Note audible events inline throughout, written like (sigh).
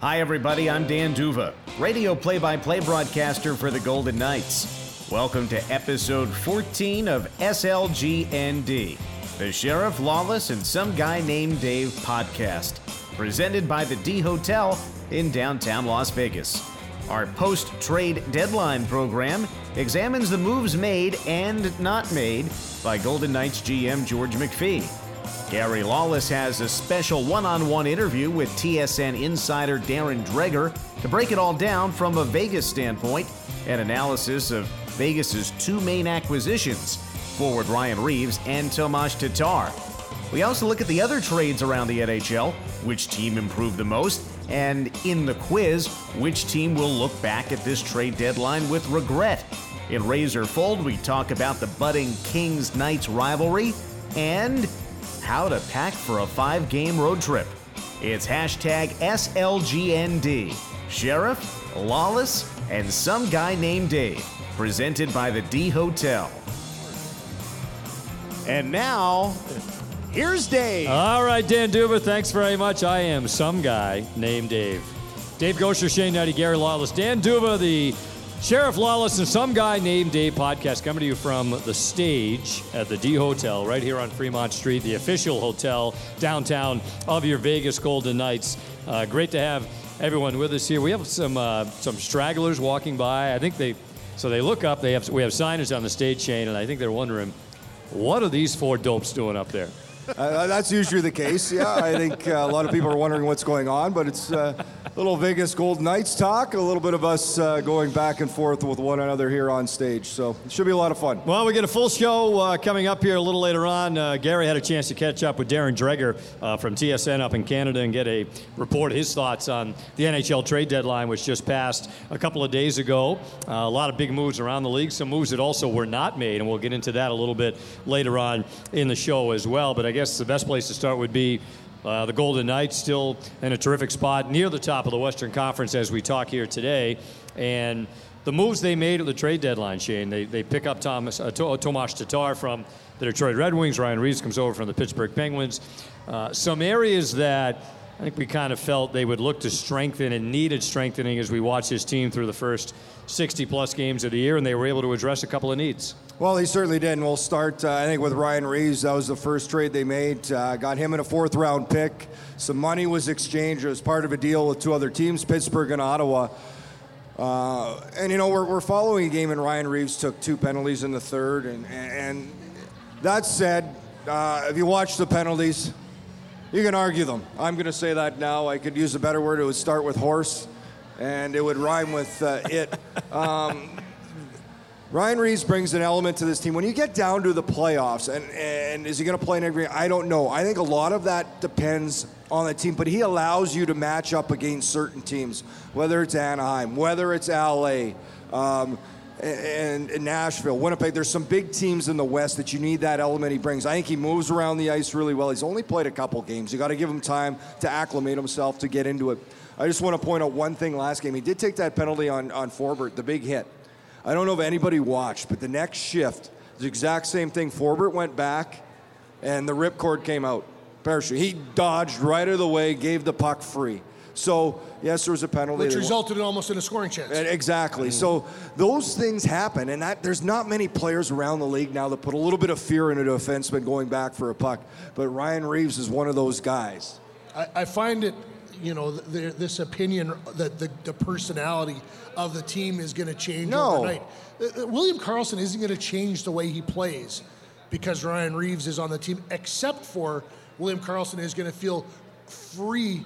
Hi, everybody. I'm Dan D'Uva, radio play by play broadcaster for the Golden Knights. Welcome to episode 14 of SLGND, the Sheriff Lawless and Some Guy Named Dave podcast, presented by the D Hotel in downtown Las Vegas. Our post trade deadline program examines the moves made and not made by Golden Knights GM George McPhee. Gary Lawless has a special one on one interview with TSN insider Darren Dreger to break it all down from a Vegas standpoint and analysis of Vegas's two main acquisitions forward Ryan Reaves and Tomas Tatar. We also look at the other trades around the NHL, which team improved the most, and in the quiz, which team will look back at this trade deadline with regret. In Razor Fold, we talk about the budding Kings Knights rivalry and how to pack for a five game road trip. It's hashtag SLGND. Sheriff, Lawless, and some guy named Dave. Presented by the D Hotel. And now, here's Dave. All right, Dan D'Uva, thanks very much. I am some guy named Dave. Dave Goucher, Shane Hnidy, Gary Lawless, Dan D'Uva, the Sheriff Lawless, and some guy named Dave podcast coming to you from the stage at the D Hotel right here on Fremont Street, the official hotel downtown of your Vegas Golden Knights. Uh, great to have everyone with us here. We have some uh, some stragglers walking by. I think they so they look up. They have we have signage on the stage chain, and I think they're wondering what are these four dopes doing up there. Uh, that's usually the case. Yeah, I think uh, a lot of people are wondering what's going on, but it's uh, a little Vegas Golden Knights talk, a little bit of us uh, going back and forth with one another here on stage. So it should be a lot of fun. Well, we get a full show uh, coming up here a little later on. Uh, Gary had a chance to catch up with Darren Dreger from TSN up in Canada and get a report, his thoughts on the NHL trade deadline, which just passed a couple of days ago. a lot of big moves around the league, some moves that also were not made, and we'll get into that a little bit later on in the show as well. But I guess the best place to start would be uh, the Golden Knights still in a terrific spot near the top of the Western Conference as we talk here today. And the moves they made at the trade deadline, Shane, they, they pick up Thomas, uh, Tomas Tatar from the Detroit Red Wings. Ryan Reaves comes over from the Pittsburgh Penguins. Uh, some areas that I think we kind of felt they would look to strengthen and needed strengthening as we watched this team through the first 60 plus games of the year, and they were able to address a couple of needs. Well, he certainly did. And we'll start, uh, I think, with Ryan Reaves. That was the first trade they made. Uh, got him in a fourth round pick. Some money was exchanged as part of a deal with two other teams, Pittsburgh and Ottawa. Uh, and, you know, we're, we're following a game, and Ryan Reaves took two penalties in the third. And, and that said, uh, if you watch the penalties, you can argue them. I'm going to say that now. I could use a better word. It would start with horse, and it would rhyme with uh, it. (laughs) Um, Ryan Reaves brings an element to this team. When you get down to the playoffs, and, and is he going to play in every? I don't know. I think a lot of that depends on the team, but he allows you to match up against certain teams, whether it's Anaheim, whether it's LA, um, and, Nashville, Winnipeg. There's some big teams in the West that you need that element he brings. I think he moves around the ice really well. He's only played a couple games. You got to give him time to acclimate himself to get into it. I just want to point out one thing last game. He did take that penalty on, on Forbort, the big hit. I don't know if anybody watched, but the next shift, the exact same thing. Forbort went back, and the ripcord came out. Parachute. He dodged right of the way, gave the puck free. So yes, there was a penalty, which resulted in almost in a scoring chance. Exactly. Mm. So those things happen, and that there's not many players around the league now that put a little bit of fear into a defenseman going back for a puck. But Ryan Reaves is one of those guys. I, I find it, you know, the, this opinion that the, the personality of the team is going to change no. overnight. Uh, uh, William Karlsson isn't going to change the way he plays because Ryan Reaves is on the team, except for William Karlsson is going to feel free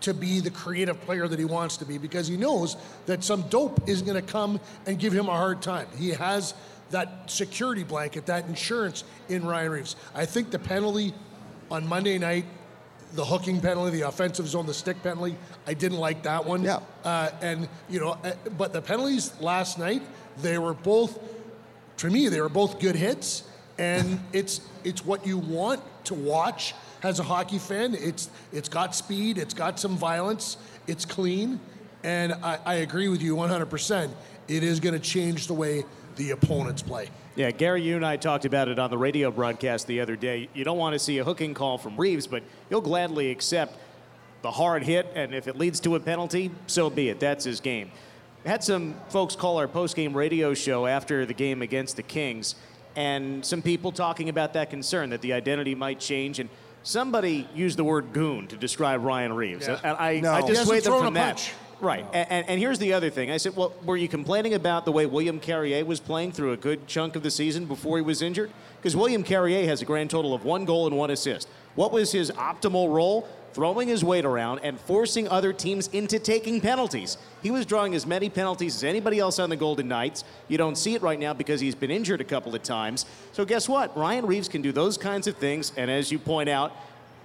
to be the creative player that he wants to be because he knows that some dope is going to come and give him a hard time. He has that security blanket, that insurance in Ryan Reaves. I think the penalty on Monday night the hooking penalty, the offensive zone, the stick penalty. I didn't like that one. Yeah. Uh, and you know, uh, but the penalties last night, they were both, to me, they were both good hits, and (laughs) it's it's what you want to watch as a hockey fan. It's it's got speed, it's got some violence, it's clean, and I, I agree with you 100%. It is going to change the way the opponents play. Yeah, Gary, you and I talked about it on the radio broadcast the other day. You don't want to see a hooking call from Reaves, but you'll gladly accept the hard hit, and if it leads to a penalty, so be it. That's his game. Had some folks call our post-game radio show after the game against the Kings, and some people talking about that concern that the identity might change. And somebody used the word goon to describe Ryan Reaves. Yeah. And I, No. I He just hasn't swayed them from a that. punch. Right. And, and here's the other thing. I said, well, were you complaining about the way William Carrier was playing through a good chunk of the season before he was injured? Because William Carrier has a grand total of one goal and one assist. What was his optimal role? Throwing his weight around and forcing other teams into taking penalties. He was drawing as many penalties as anybody else on the Golden Knights. You don't see it right now because he's been injured a couple of times. So guess what? Ryan Reaves can do those kinds of things. And as you point out,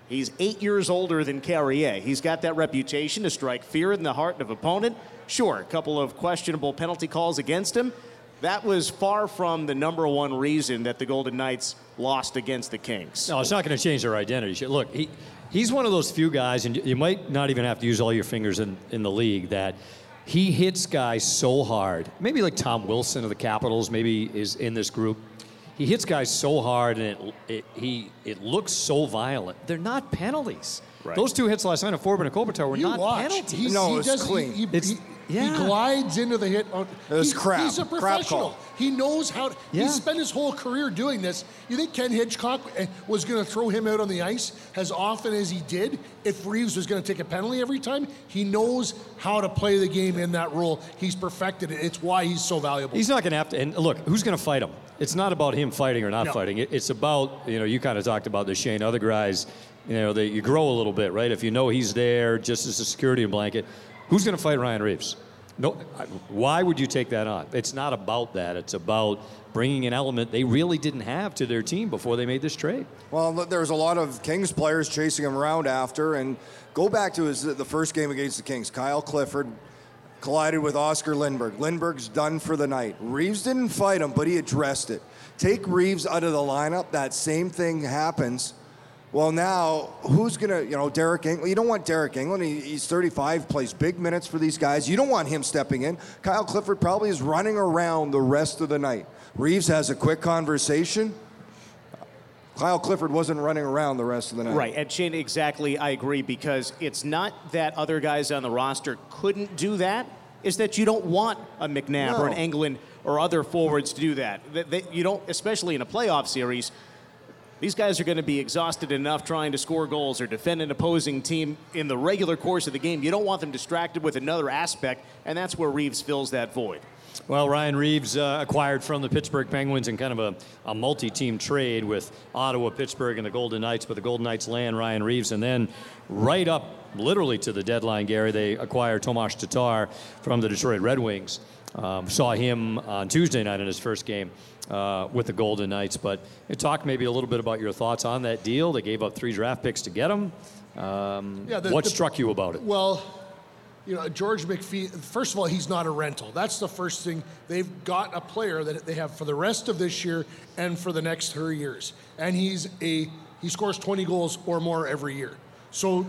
He's eight years older than Carrier. He's got that reputation to strike fear in the heart of opponent. Sure, a couple of questionable penalty calls against him. That was far from the number one reason that the Golden Knights lost against the Kings. No, it's not going to change their identity. Look, he, he's one of those few guys, and you might not even have to use all your fingers in, in the league, that he hits guys so hard. Maybe like Tom Wilson of the Capitals, maybe is in this group. He hits guys so hard, and it, it, he, it looks so violent. They're not penalties. Right. Those two hits last night of Forbort and Kopitar were You not watch. penalties. He, No, he it's clean. He, he, yeah. he glides into the hit. On, It was he- crap. He's a Crap professional. He knows how. To, Yeah. He spent his whole career doing this. You think Ken Hitchcock eh, was going to throw him out on the ice as often as he did if Reaves was going to take a penalty every time? He knows how to play the game in that role. He's perfected it. It's why he's so valuable. He's not going to have to. And look, who's going to fight him? It's not about him fighting or not No. fighting. It, it's about you know you kind of talked about the Shane other guys. You know that you grow a little bit, right? If you know he's there just as a security blanket, who's going to fight Ryan Reaves? No. Why would you take that on? It's not about that. It's about bringing an element they really didn't have to their team before they made this trade. Well, look, there was a lot of Kings players chasing him around after, and go back to his the first game against the Kings. Kyle Clifford collided with Oscar Lindberg. Lindberg's done for the night. Reaves didn't fight him, but he addressed it. Take Reaves out of the lineup, that same thing happens. Well, now who's gonna, you know, Deryk Engelland? You don't want Deryk Engelland. He, he's 35, plays big minutes for these guys. You don't want him stepping in. Kyle Clifford probably is running around the rest of the night. Reaves has a quick conversation. Kyle Clifford wasn't running around the rest of the night. Right, and Shane, exactly, I agree because it's not that other guys on the roster couldn't do that, is that you don't want a McNabb or an Engelland or other forwards to do that. That- that you don't, especially in a playoff series. These guys are going to be exhausted enough trying to score goals or defend an opposing team in the regular course of the game. You don't want them distracted with another aspect, and that's where Reaves fills that void. Well, Ryan Reaves uh, acquired from the Pittsburgh Penguins in kind of a, a multi team trade with Ottawa, Pittsburgh, and the Golden Knights, but the Golden Knights land Ryan Reaves. And then right up literally to the deadline, Gary, they acquire Tomas Tatar from the Detroit Red Wings. Um, saw him on Tuesday night in his first game uh, with the Golden Knights. But talk maybe a little bit about your thoughts on that deal. They gave up three draft picks to get him. Um, Yeah, the- what the- struck you about it? Well, you know, George McPhee, first of all, he's not a rental. That's the first thing. They've got a player that they have for the rest of this year and for the next three years. And he's a he scores 20 goals or more every year. So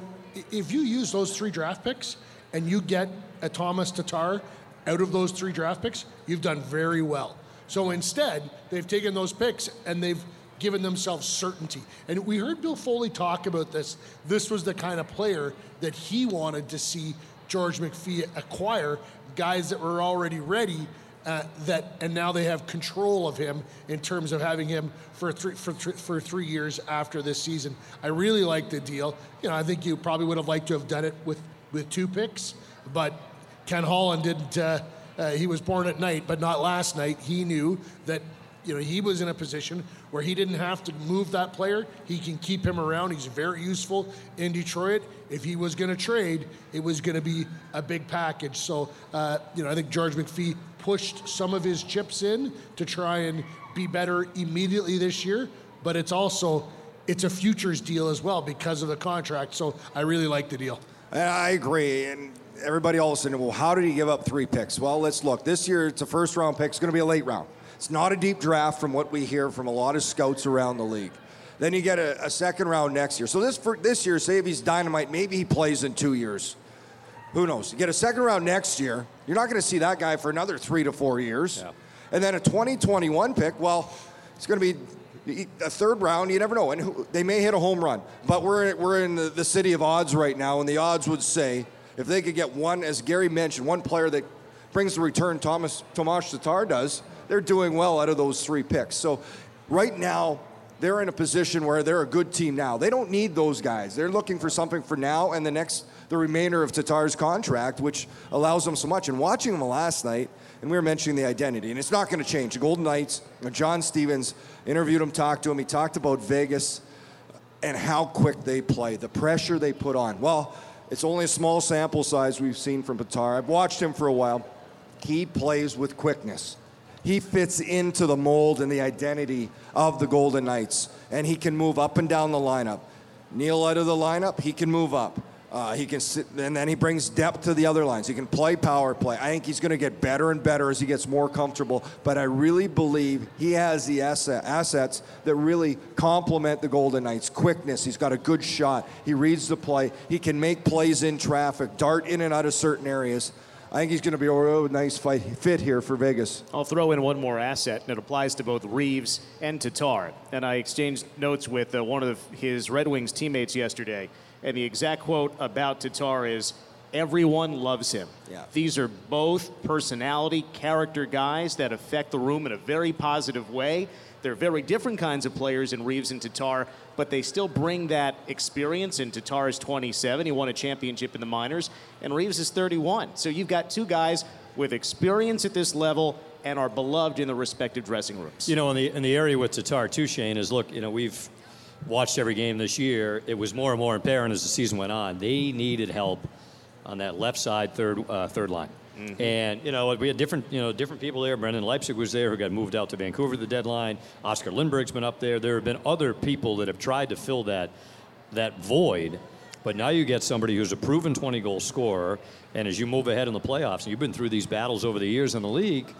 if you use those three draft picks and you get a Thomas Tatar out of those three draft picks, you've done very well. So instead, they've taken those picks and they've given themselves certainty. And we heard Bill Foley talk about this. This was the kind of player that he wanted to see George McPhee acquire, guys that were already ready. Uh, that and now they have control of him in terms of having him for three for, three for three years after this season. I really like the deal. You know, I think you probably would have liked to have done it with with two picks, but Ken Holland didn't. Uh, uh, he was born at night, but not last night. He knew that you know he was in a position where he didn't have to move that player. He can keep him around. He's very useful in Detroit. If he was going to trade, it was going to be a big package. So uh, you know, I think George McPhee pushed some of his chips in to try and be better immediately this year. But it's also it's a futures deal as well because of the contract. So I really like the deal. I agree. And everybody all of a sudden, well, how did he give up three picks? Well, let's look. This year, it's a first round pick. It's going to be a late round. It's not a deep draft from what we hear from a lot of scouts around the league. Then you get a, a second round next year. So this for this year, say if he's dynamite, maybe he plays in two years. Who knows? You get a second round next year. You're not going to see that guy for another three to four years. Yeah. And then a 2021 pick. Well, it's going to be A third round, you never know, and who, they may hit a home run. But we're we're in the, the city of odds right now, and the odds would say if they could get one, as Gary mentioned, one player that brings the return Thomas Tomas Tatar does, they're doing well out of those three picks. So right now, they're in a position where they're a good team now. They don't need those guys. They're looking for something for now and the next the remainder of Tatar's contract, which allows them so much. And watching them last night, and we were mentioning the identity, and it's not going to change. The Golden Knights, John Stevens interviewed him, talked to him. He talked about Vegas and how quick they play, the pressure they put on. Well, it's only a small sample size we've seen from Tatar. I've watched him for a while. He plays with quickness. He fits into the mold and the identity of the Golden Knights, and he can move up and down the lineup. Neal out of the lineup, he can move up. Uh, he can sit, and then he brings depth to the other lines. He can play power play. I think he's going to get better and better as he gets more comfortable. But I really believe he has the asset, assets that really complement the Golden Knights. Quickness. He's got a good shot. He reads the play. He can make plays in traffic, dart in and out of certain areas. I think he's going to be a real nice fight, fit here for Vegas. I'll throw in one more asset, and it applies to both Reaves and Tatar. And I exchanged notes with uh, one of his Red Wings teammates yesterday and the exact quote about Tatar is everyone loves him. Yeah. These are both personality, character guys that affect the room in a very positive way. They're very different kinds of players in Reaves and Tatar, but they still bring that experience. And Tatar is 27. He won a championship in the minors, and Reaves is 31. So you've got two guys with experience at this level and are beloved in the respective dressing rooms. You know, in the in the area with Tatar too, Shane is look. You know, we've watched every game this year, it was more and more apparent as the season went on. They needed help on that left side third uh, third line. Mm-hmm. And you know we had different you know different people there. Brendan Leipsic was there who got moved out to Vancouver at the deadline. Oscar Lindberg's been up there. There have been other people that have tried to fill that that void. But now you get somebody who's a proven 20 goal scorer, and as you move ahead in the playoffs, and you've been through these battles over the years in the league,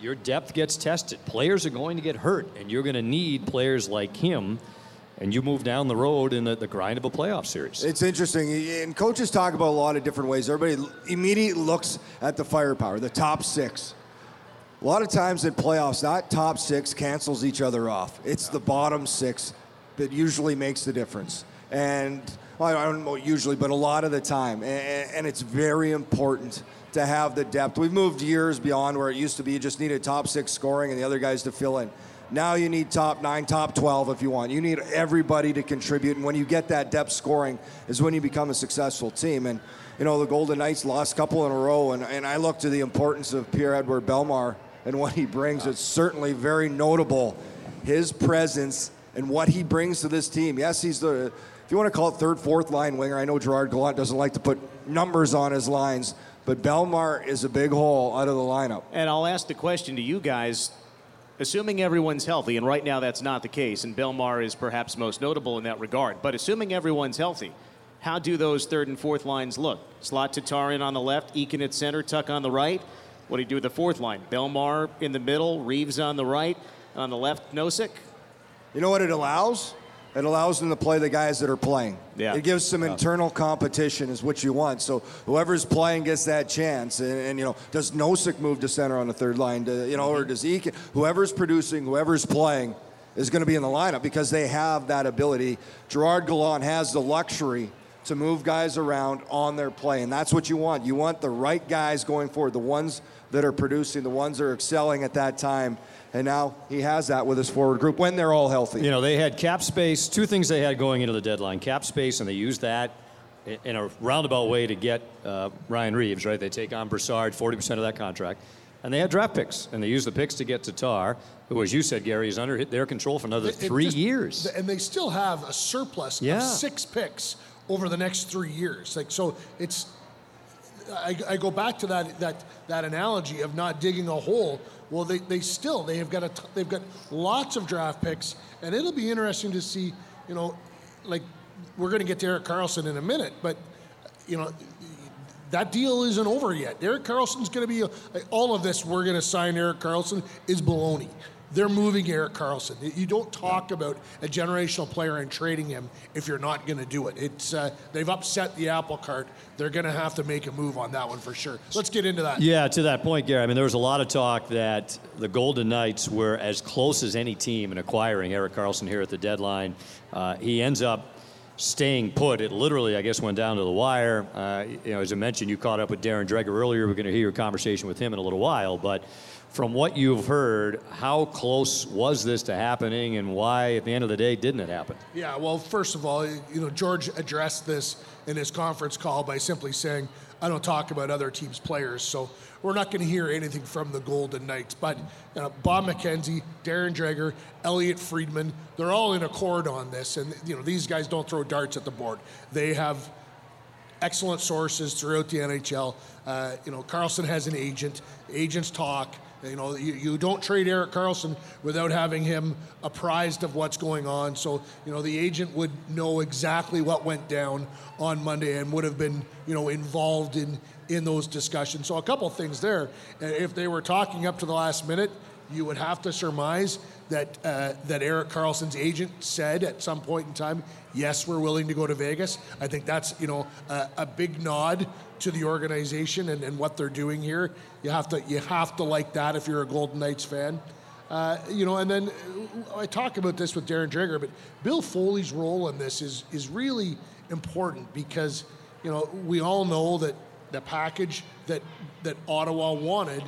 your depth gets tested. Players are going to get hurt, and you're going to need players like him and you move down the road in the, the, grind of a playoff series. It's interesting, and coaches talk about a lot of different ways. Everybody immediately looks at the firepower, the top six. A lot of times in playoffs, that top six cancels each other off. It's the bottom six that usually makes the difference. And well, I don't know usually, but a lot of the time. And, and it's very important to have the depth. We've moved years beyond where it used to be you just needed top six scoring and the other guys to fill in. Now you need top nine, top 12 if you want. You need everybody to contribute. And when you get that depth scoring is when you become a successful team. And, you know, the Golden Knights lost a couple in a row. And, and I look to the importance of Pierre-Edouard Bellemare and what he brings. It's certainly very notable, his presence and what he brings to this team. Yes, he's the, if you want to call it third, fourth line winger, I know Gerard Gallant doesn't like to put numbers on his lines, but Bellemare is a big hole out of the lineup. And I'll ask the question to you guys assuming everyone's healthy, and right now that's not the case, and Bellemare is perhaps most notable in that regard, but assuming everyone's healthy, how do those third and fourth lines look? Slot Tatarin on the left, Eakin at center, Tuch on the right. What do you do with the fourth line? Bellemare in the middle, Reaves on the right, on the left, Nosek? You know what it allows? It allows them to play the guys that are playing. Yeah. It gives some internal competition is what you want. So whoever's playing gets that chance. And, and you know, does Nosek move to center on the third line? To, you know, or does he? Whoever's producing, whoever's playing, is going to be in the lineup because they have that ability. Gerard Gallant has the luxury to move guys around on their play, and that's what you want. You want the right guys going forward, the ones that are producing, the ones that are excelling at that time and now he has that with his forward group when they're all healthy. You know, they had cap space, two things they had going into the deadline cap space, and they used that in a roundabout way to get uh, Ryan Reaves, right? They take on Brassard, 40% of that contract. And they had draft picks, and they used the picks to get Tatar, who, as you said, Gary, is under their control for another three just, years. And they still have a surplus yeah. of six picks over the next three years. Like so, it's. I, I go back to that that that analogy of not digging a hole well, they, they still they have got a t- they've got lots of draft picks, and it'll be interesting to see. You know, like we're going to get to Erik Karlsson in a minute, but you know that deal isn't over yet. Erik Karlsson's going to be all of this. We're going to sign Erik Karlsson is baloney. They're moving Erik Karlsson. You don't talk about a generational player and trading him if you're not going to do it. It's uh, they've upset the apple cart. They're going to have to make a move on that one for sure. Let's get into that. Yeah, to that point, Gary. I mean, there was a lot of talk that the Golden Knights were as close as any team in acquiring Erik Karlsson here at the deadline. Uh, he ends up staying put. It literally, I guess, went down to the wire. Uh, you know, as I mentioned, you caught up with Darren Dreger earlier. We're going to hear your conversation with him in a little while, but from what you've heard, how close was this to happening and why, at the end of the day, didn't it happen? Yeah, well, first of all, you know, George addressed this in his conference call by simply saying, I don't talk about other teams' players, so we're not going to hear anything from the Golden Knights. But know, Bob McKenzie, Darren Dreger, Elliotte Friedman, they're all in accord on this. And, you know, these guys don't throw darts at the board. They have excellent sources throughout the NHL. Uh, you know, Karlsson has an agent. Agents talk. You know, you, you don't trade Erik Karlsson without having him apprised of what's going on. So, you know, the agent would know exactly what went down on Monday and would have been, you know, involved in in those discussions. So, a couple things there. If they were talking up to the last minute, you would have to surmise that uh, that Erik Karlsson's agent said at some point in time, yes, we're willing to go to Vegas. I think that's you know a, a big nod to the organization and, and, what they're doing here. You have to you have to like that if you're a Golden Knights fan. Uh, you know, and then I talk about this with Darren Dreger, but Bill Foley's role in this is is really important because you know we all know that the package that that Ottawa wanted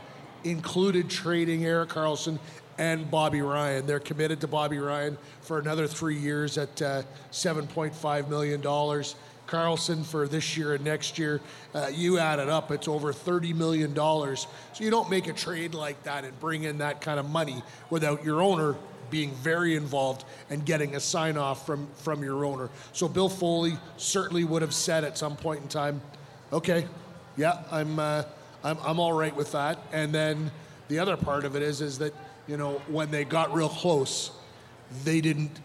included trading Erik Karlsson and Bobby Ryan. They're committed to Bobby Ryan for another three years at uh, $7.5 million. Karlsson for this year and next year, uh, you add it up, it's over $30 million. So you don't make a trade like that and bring in that kind of money without your owner being very involved and getting a sign off from, from your owner. So Bill Foley certainly would have said at some point in time, okay, yeah, I'm, uh, I'm, I'm all right with that. And then the other part of it is, is that, you know, when they got real close, they didn't,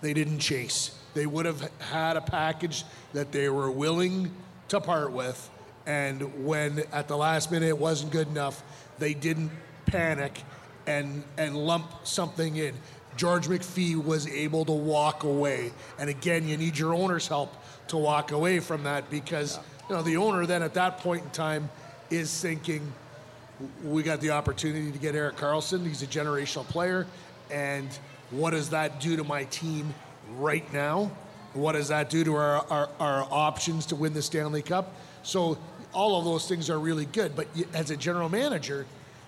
they didn't chase. They would have had a package that they were willing to part with. And when at the last minute it wasn't good enough, they didn't panic and, and lump something in. George McPhee was able to walk away. And again, you need your owner's help to walk away from that because you know the owner then at that point in time is thinking, we got the opportunity to get Erik Karlsson. He's a generational player. And what does that do to my team right now. What does that do to our, our, our options to win the Stanley Cup? So all of those things are really good. But you, as a general manager,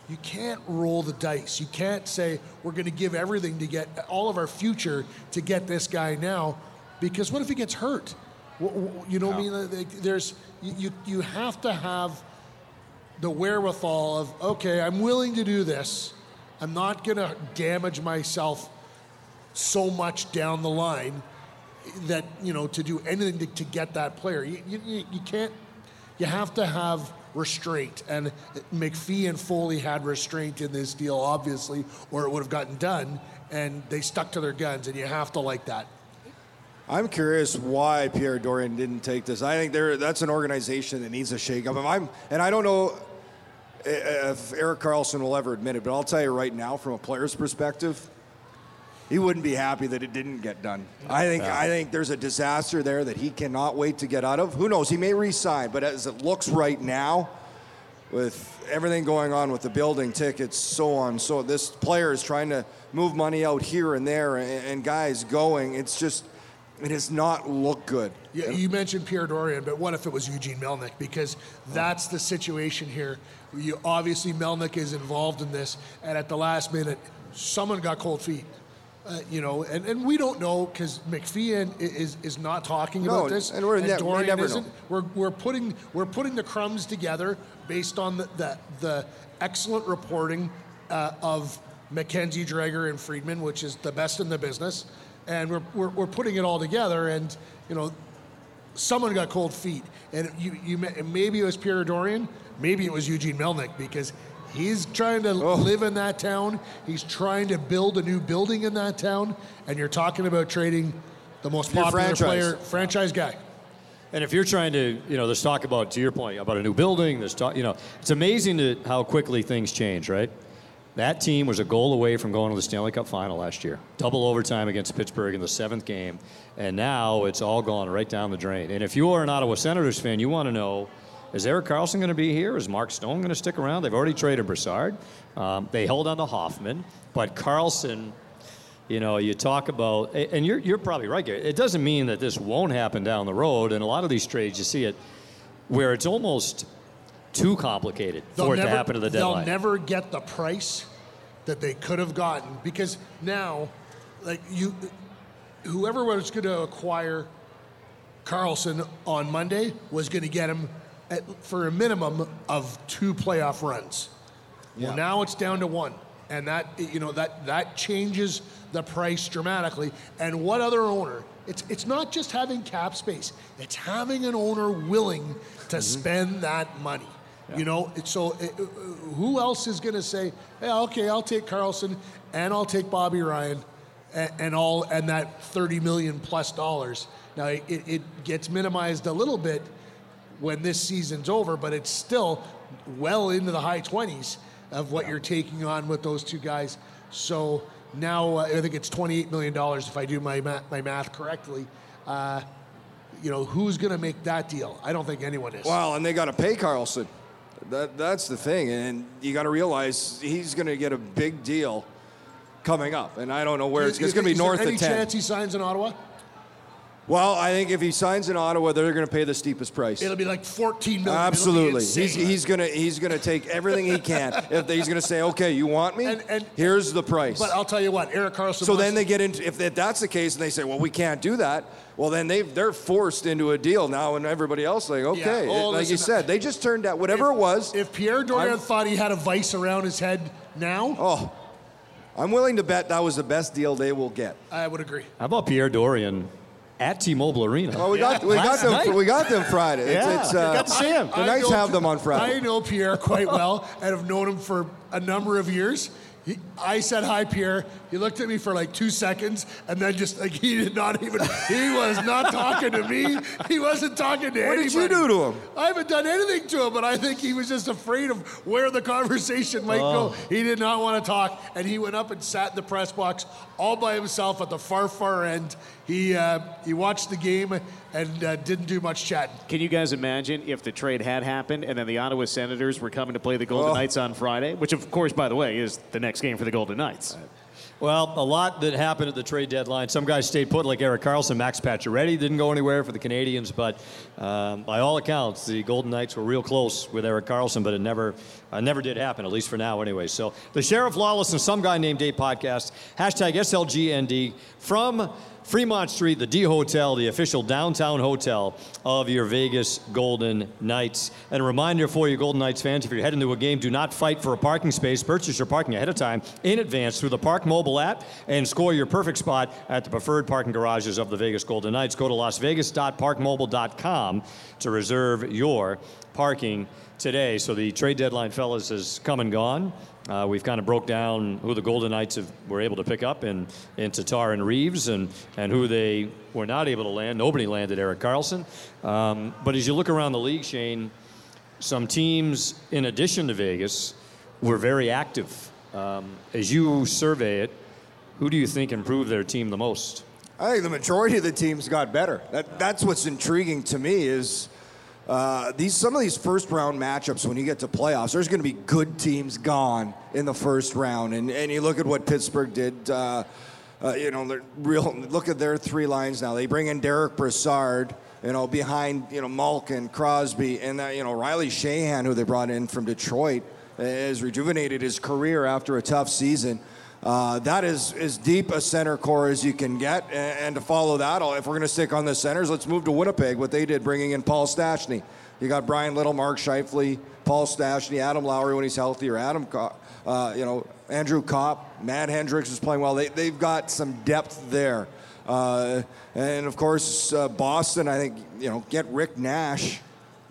you can't roll the dice. You can't say we're going to give everything to get all of our future to get this guy now, because what if he gets hurt? You know what I mean? There's you you have to have the wherewithal of okay, I'm willing to do this. I'm not going to damage myself so much down the line that you know to do anything to, to get that player. You, you, you can't. You have to have restraint, and McPhee and Foley had restraint in this deal, obviously, or it would have gotten done. And they stuck to their guns, and you have to like that. I'm curious why Pierre Dorion didn't take this. I think there that's an organization that needs a shakeup. I'm, and I don't know if Erik Karlsson will ever admit it, but I'll tell you right now, from a player's perspective, he wouldn't be happy that it didn't get done. I think yeah. I think there's a disaster there that he cannot wait to get out of. Who knows? He may resign, but as it looks right now, with everything going on with the building tickets, so on, so this player is trying to move money out here and there, and, and guys going. It's just it does not look good. Yeah, you mentioned Pierre Dorion, but what if it was Eugene Melnyk? Because that's the situation here. You obviously Melnyk is involved in this, and at the last minute, someone got cold feet. Uh, you know, and, and we don't know because McPhee is is not talking no, about this, and we're and ne- Dorion we never isn't. Know. We're we're putting we're putting the crumbs together based on the the, the excellent reporting uh, of McKenzie, Dreger, and Friedman, which is the best in the business, and we're, we're we're putting it all together, and you know, someone got cold feet, and you you maybe it was Pierre Dorion, maybe it was Eugene Melnyk because He's trying to oh. live in that town. He's trying to build a new building in that town. And you're talking about trading the most popular franchise. player, franchise guy. And if you're trying to, you know, there's talk about, to your point, about a new building, there's talk, you know, it's amazing to how quickly things change, right? That team was a goal away from going to the Stanley Cup final last year. Double overtime against Pittsburgh in the seventh game. And now it's all gone right down the drain. And if you are an Ottawa Senators fan, you want to know is Erik Karlsson going to be here? Is Mark Stone going to stick around? They've already traded Brassard. Um, they held on to Hoffman. But Karlsson, you know, you talk about, and you're, you're probably right, Gary. It doesn't mean that this won't happen down the road. And a lot of these trades, you see it where it's almost too complicated They'll for it never, to happen to the deadline. They'll never get the price that they could have gotten because now, like you, whoever was going to acquire Karlsson on Monday was going to get him at, for a minimum of two playoff runs. Yeah. Well, now it's down to one, and that you know that that changes the price dramatically. And what other owner? It's it's not just having cap space; it's having an owner willing to mm-hmm. spend that money. You know, so it, who else is going to say, hey, okay, I'll take Karlsson and I'll take Bobby Ryan, and, and all and that 30 million plus dollars." Now it, it gets minimized a little bit when this season's over, but it's still well into the high 20s of what you're taking on with those two guys. So now uh, I think it's 28 million dollars if I do my math, my math correctly. Uh, you know who's going to make that deal? I don't think anyone is. Well, and they got to pay Karlsson. That, that's the thing. And you got to realize he's going to get a big deal coming up. And I don't know where it's, You it's going to be think- is there north any of 10. chance he signs in Ottawa? Well, I think if he signs in Ottawa, they're going to pay the steepest price. It'll be like 14 million. Absolutely. He's, he's gonna he's gonna take everything he can. (laughs) if they, he's gonna say, okay, you want me? And- and- Here's the price. But I'll tell you what, Erik Karlsson. so wants then they get into if that- that's the case, and they say, well, we can't do that. Well, then they they're forced into a deal now, and everybody else like, okay, Oh, like you said, they just turned out whatever it was. If Pierre Dorion I'm- thought he had a vice around his head now, oh, I'm willing to bet that was the best deal they will get. I would agree. How about Pierre Dorion at T-Mobile Arena? Well, we got we got Last them night. we got them Friday. It's, Yeah, it's, uh, got to see him. The Knights know- have them on Friday. I know Pierre quite well and have known him for a number of years. He, I said hi, Pierre. He looked at me for like two seconds, and then just like he did not even. He was not talking to me. He wasn't talking to anybody. What anybody. did you do to him? I haven't done anything to him, but I think he was just afraid of where the conversation might go. He did not want to talk, and he went up and sat in the press box all by himself at the far, far end. He uh, he watched the game and uh, didn't do much chatting. Can you guys imagine if the trade had happened and then the Ottawa Senators were coming to play the Golden Oh. Knights on Friday, which of course, by the way, is the next game for the Golden Knights. Well, a lot that happened at the trade deadline. Some guys stayed put, like Erik Karlsson. Max Pacioretty didn't go anywhere for the Canadiens, but um, by all accounts, the Golden Knights were real close with Erik Karlsson, but it never, uh, never did happen, at least for now, anyway. So the Sheriff Lawless and Some Guy Named Dave podcast, hashtag SLGND from Fremont Street, the D Hotel, the official downtown hotel of your Vegas Golden Knights. And a reminder for you Golden Knights fans, if you're heading to a game, do not fight for a parking space. Purchase your parking ahead of time in advance through the Park Mobile app and score your perfect spot at the preferred parking garages of the Vegas Golden Knights. Go to lasvegas.parkmobile.com to reserve your parking today. So the trade deadline, fellas, has come and gone. Uh, we've kind of broke down who the Golden Knights have, were able to pick up in, in Tatar and Reaves and, and who they were not able to land. Nobody landed Erik Karlsson. Um, but as you look around the league, Shane, some teams, in addition to Vegas, were very active. Um, as you survey it, who do you think improved their team the most? I think the majority of the teams got better. That, that's what's intriguing to me is uh, these some of these first round matchups when you get to playoffs. There's going to be good teams gone in the first round, and and you look at what Pittsburgh did. Uh, uh, you know, real. Look at their three lines now. They bring in Derek Brassard. You know, behind you know Malkin, Crosby, and that you know Riley Sheahan, who they brought in from Detroit, has rejuvenated his career after a tough season. Uh, that is as deep a center core as you can get. And, and to follow that, if we're going to stick on the centers, let's move to Winnipeg, what they did, bringing in Paul Stastny. You got Bryan Little, Mark Scheifele, Paul Stastny, Adam Lowry when he's healthy, or Adam, uh, you know, Andrew Copp, Matt Hendricks is playing well. They, they've got some depth there. Uh, and of course, uh, Boston, I think, you know, get Rick Nash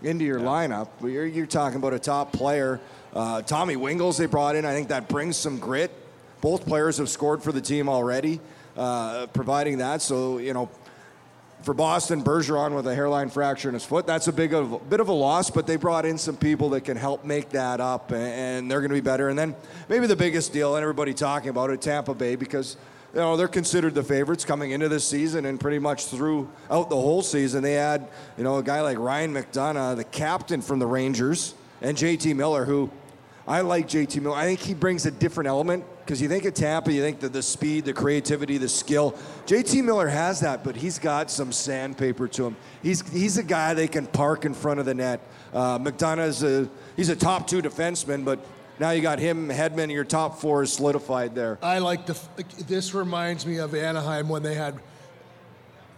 into your lineup. You're, you're talking about a top player. Uh, Tommy Wingels they brought in. I think that brings some grit. Both players have scored for the team already, uh, providing that. So you know, for Boston, Bergeron with a hairline fracture in his foot. That's a big of, bit of a loss, but they brought in some people that can help make that up, and they're going to be better. And then maybe the biggest deal, and everybody talking about it, Tampa Bay, because you know they're considered the favorites coming into this season, and pretty much throughout the whole season, they had you know a guy like Ryan McDonagh, the captain from the Rangers, and JT Miller, who I like JT Miller. I think he brings a different element because you think of Tampa, you think that the speed, the creativity, the skill. JT Miller has that, but he's got some sandpaper to him. He's he's a guy they can park in front of the net. Uh, McDonagh's a he's a top two defenseman, but now you got him, Hedman. Your top four is solidified there. I like the. This reminds me of Anaheim when they had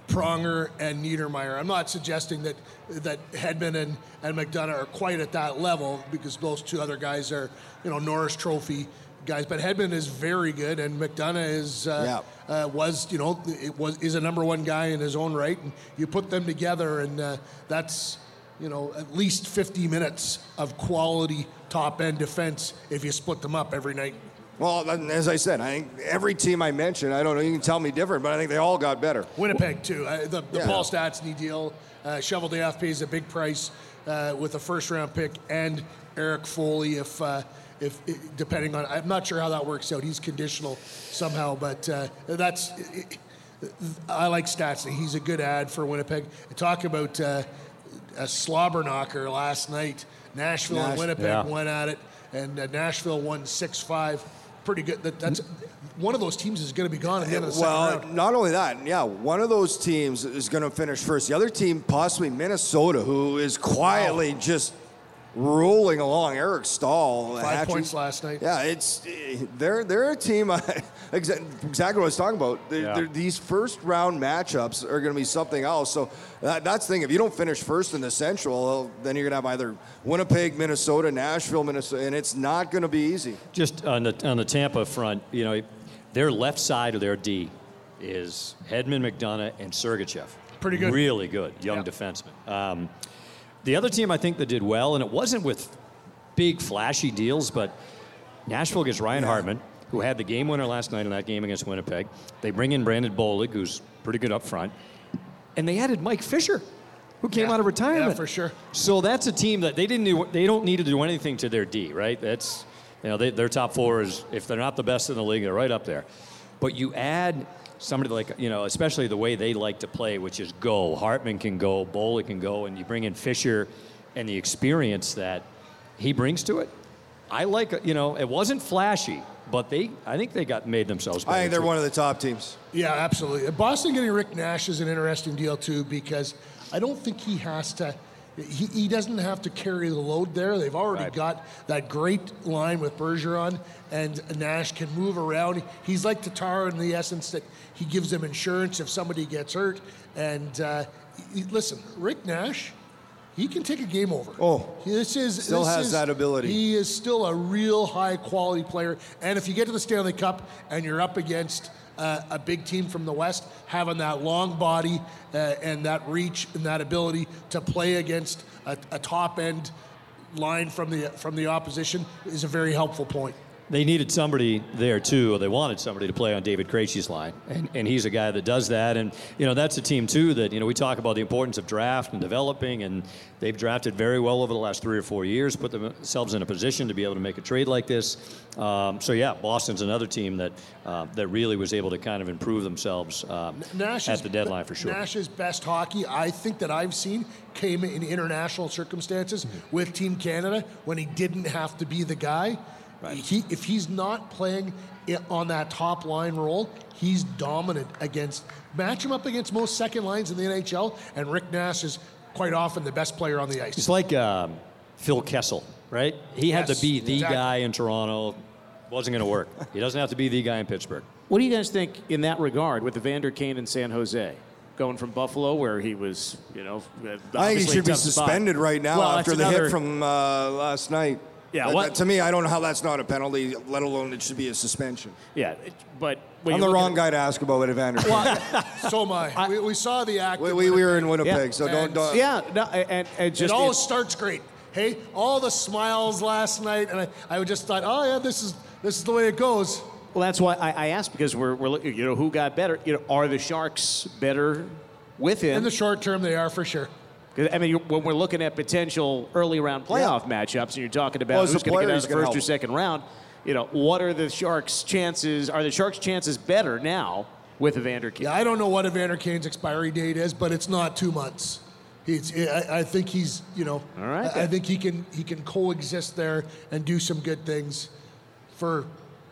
Pronger and Niedermayer. I'm not suggesting that that Hedman and, and McDonagh are quite at that level because those two other guys are, you know, Norris Trophy guys. But Hedman is very good, and McDonagh is uh, yeah. uh, was you know it was is a number one guy in his own right. And you put them together, and uh, that's you know at least 50 minutes of quality top end defense if you split them up every night. Well, as I said, I think every team I mentioned, I don't know, you can tell me different, but I think they all got better. Winnipeg, too. Uh, the, the yeah. Paul Stastny deal, uh, Cheveldayoff pays a big price uh, with a first round pick and Eric Foley if uh, if depending on I'm not sure how that works out. He's conditional somehow, but uh, that's I like Stastny. He's a good ad for Winnipeg. Talk about uh, a slobber knocker last night. Nashville Nash, and Winnipeg yeah. went at it, and uh, Nashville won six five. Pretty good. That, that's one of those teams is going to be gone at the end of the well, round. not only that, yeah, one of those teams is going to finish first. The other team, possibly Minnesota, who is quietly wow. just rolling along. Eric Staal, five Hatchie. points last night. Yeah, it's they're they're a team. (laughs) exactly what I was talking about. They're, yeah. they're, these first round matchups are going to be something else. So that, that's the thing. If you don't finish first in the Central, then you're going to have either Winnipeg, Minnesota, Nashville, Minnesota, and it's not going to be easy. Just on the on the Tampa front, you know, their left side of their D is Hedman, McDonagh, and Sergachev. Pretty good. Really good young yeah. defenseman. Um, the other team I think that did well, and it wasn't with big flashy deals, but Nashville gets Ryan yeah. Hartman, who had the game winner last night in that game against Winnipeg. They bring in Brandon Bollig, who's pretty good up front, and they added Mike Fisher, who came yeah. out of retirement. Yeah, for sure. So that's a team that they didn't do, they don't need to do anything to their D, right? That's you know they, their top four is if they're not the best in the league, they're right up there. But you add somebody like you know, especially the way they like to play, which is go. Hartman can go, Bollig can go, and you bring in Fisher and the experience that he brings to it. I like you know, it wasn't flashy, but they I think they got made themselves. I think they're too. one of the top teams. Yeah, absolutely. Boston getting Rick Nash is an interesting deal too because I don't think he has to he, he doesn't have to carry the load there. They've already right. got that great line with Bergeron, and Nash can move around. He's like Tatar in the essence that he gives them insurance if somebody gets hurt. And uh, he, listen, Rick Nash, he can take a game over. Oh, this is still this has is, that ability. He is still a real high quality player. And if you get to the Stanley Cup and you're up against uh, a big team from the West, having that long body uh, and that reach and that ability to play against a, a top end line from the from the opposition is a very helpful point they needed somebody there too, or they wanted somebody to play on David Krejci's line, and, and he's a guy that does that. And you know that's a team too that you know we talk about the importance of draft and developing, and they've drafted very well over the last three or four years, put themselves in a position to be able to make a trade like this. Um, so yeah, Boston's another team that uh, that really was able to kind of improve themselves um, at the deadline for sure. Nash's best hockey I think that I've seen came in international circumstances mm-hmm. with Team Canada when he didn't have to be the guy. Right. He, if he's not playing on that top line role, he's dominant against. Match him up against most second lines in the NHL, and Rick Nash is quite often the best player on the ice. It's like um, Phil Kessel, right? He yes, had to be the exactly. guy in Toronto. Wasn't going to work. he doesn't have to be the guy in Pittsburgh. What do you guys think in that regard with Evander Kane in San Jose? Going from Buffalo, where he was, you know, I think he should be suspended spot. right now well, after the another... hit from uh, last night. Yeah, that, that, to me, I don't know how that's not a penalty, let alone it should be a suspension. Yeah, but I'm the wrong guy to ask about it, Evander. Well, (laughs) so am I. I we, we, saw the act. We, we, we, were in Winnipeg, yeah. so don't, don't. Yeah, no, and, and just it all starts great. Hey, all the smiles last night, and I, I just thought, oh yeah, this is this is the way it goes. Well, that's why I, I asked because we're, we're you know who got better. You know, are the Sharks better with him. In the short term, they are for sure. I mean, when we're looking at potential early round playoff yeah. matchups, and you're talking about well, who's going to get out of the first help. or second round, you know, what are the Sharks' chances? Are the Sharks' chances better now with Evander Kane? Yeah, I don't know what Evander Kane's expiry date is, but it's not two months. He's, I, I think he's, you know, All right, I, I think he can he can coexist there and do some good things for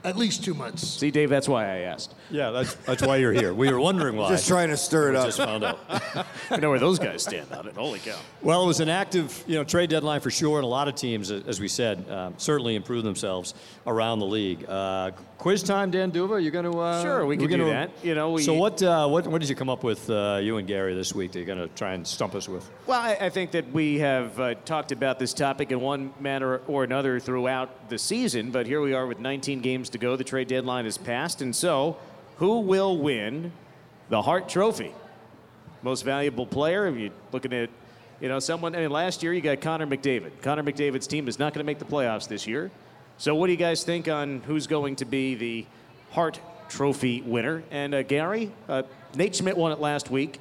at least two months. See, Dave, that's why I asked. Yeah, that's, that's why you're here. We were wondering why. Just trying to stir it up. Just found out. (laughs) I know where those guys stand on it. Holy cow. Well, it was an active, you know, trade deadline for sure, and a lot of teams, as we said, um, certainly improved themselves around the league. Uh, quiz time, Dan D'Uva. You're going to uh, sure we can do that. You know, we, so what, uh, what what did you come up with, uh, you and Gary, this week that you're going to try and stump us with? Well, I, I think that we have uh, talked about this topic in one manner or another throughout the season, but here we are with 19 games to go. The trade deadline is passed, and so who will win the Hart Trophy? Most valuable player. If you're looking at, you know, someone. I mean, last year you got Connor McDavid. Connor McDavid's team is not going to make the playoffs this year. So, what do you guys think on who's going to be the Hart Trophy winner? And uh, Gary, uh, Nate Schmidt won it last week.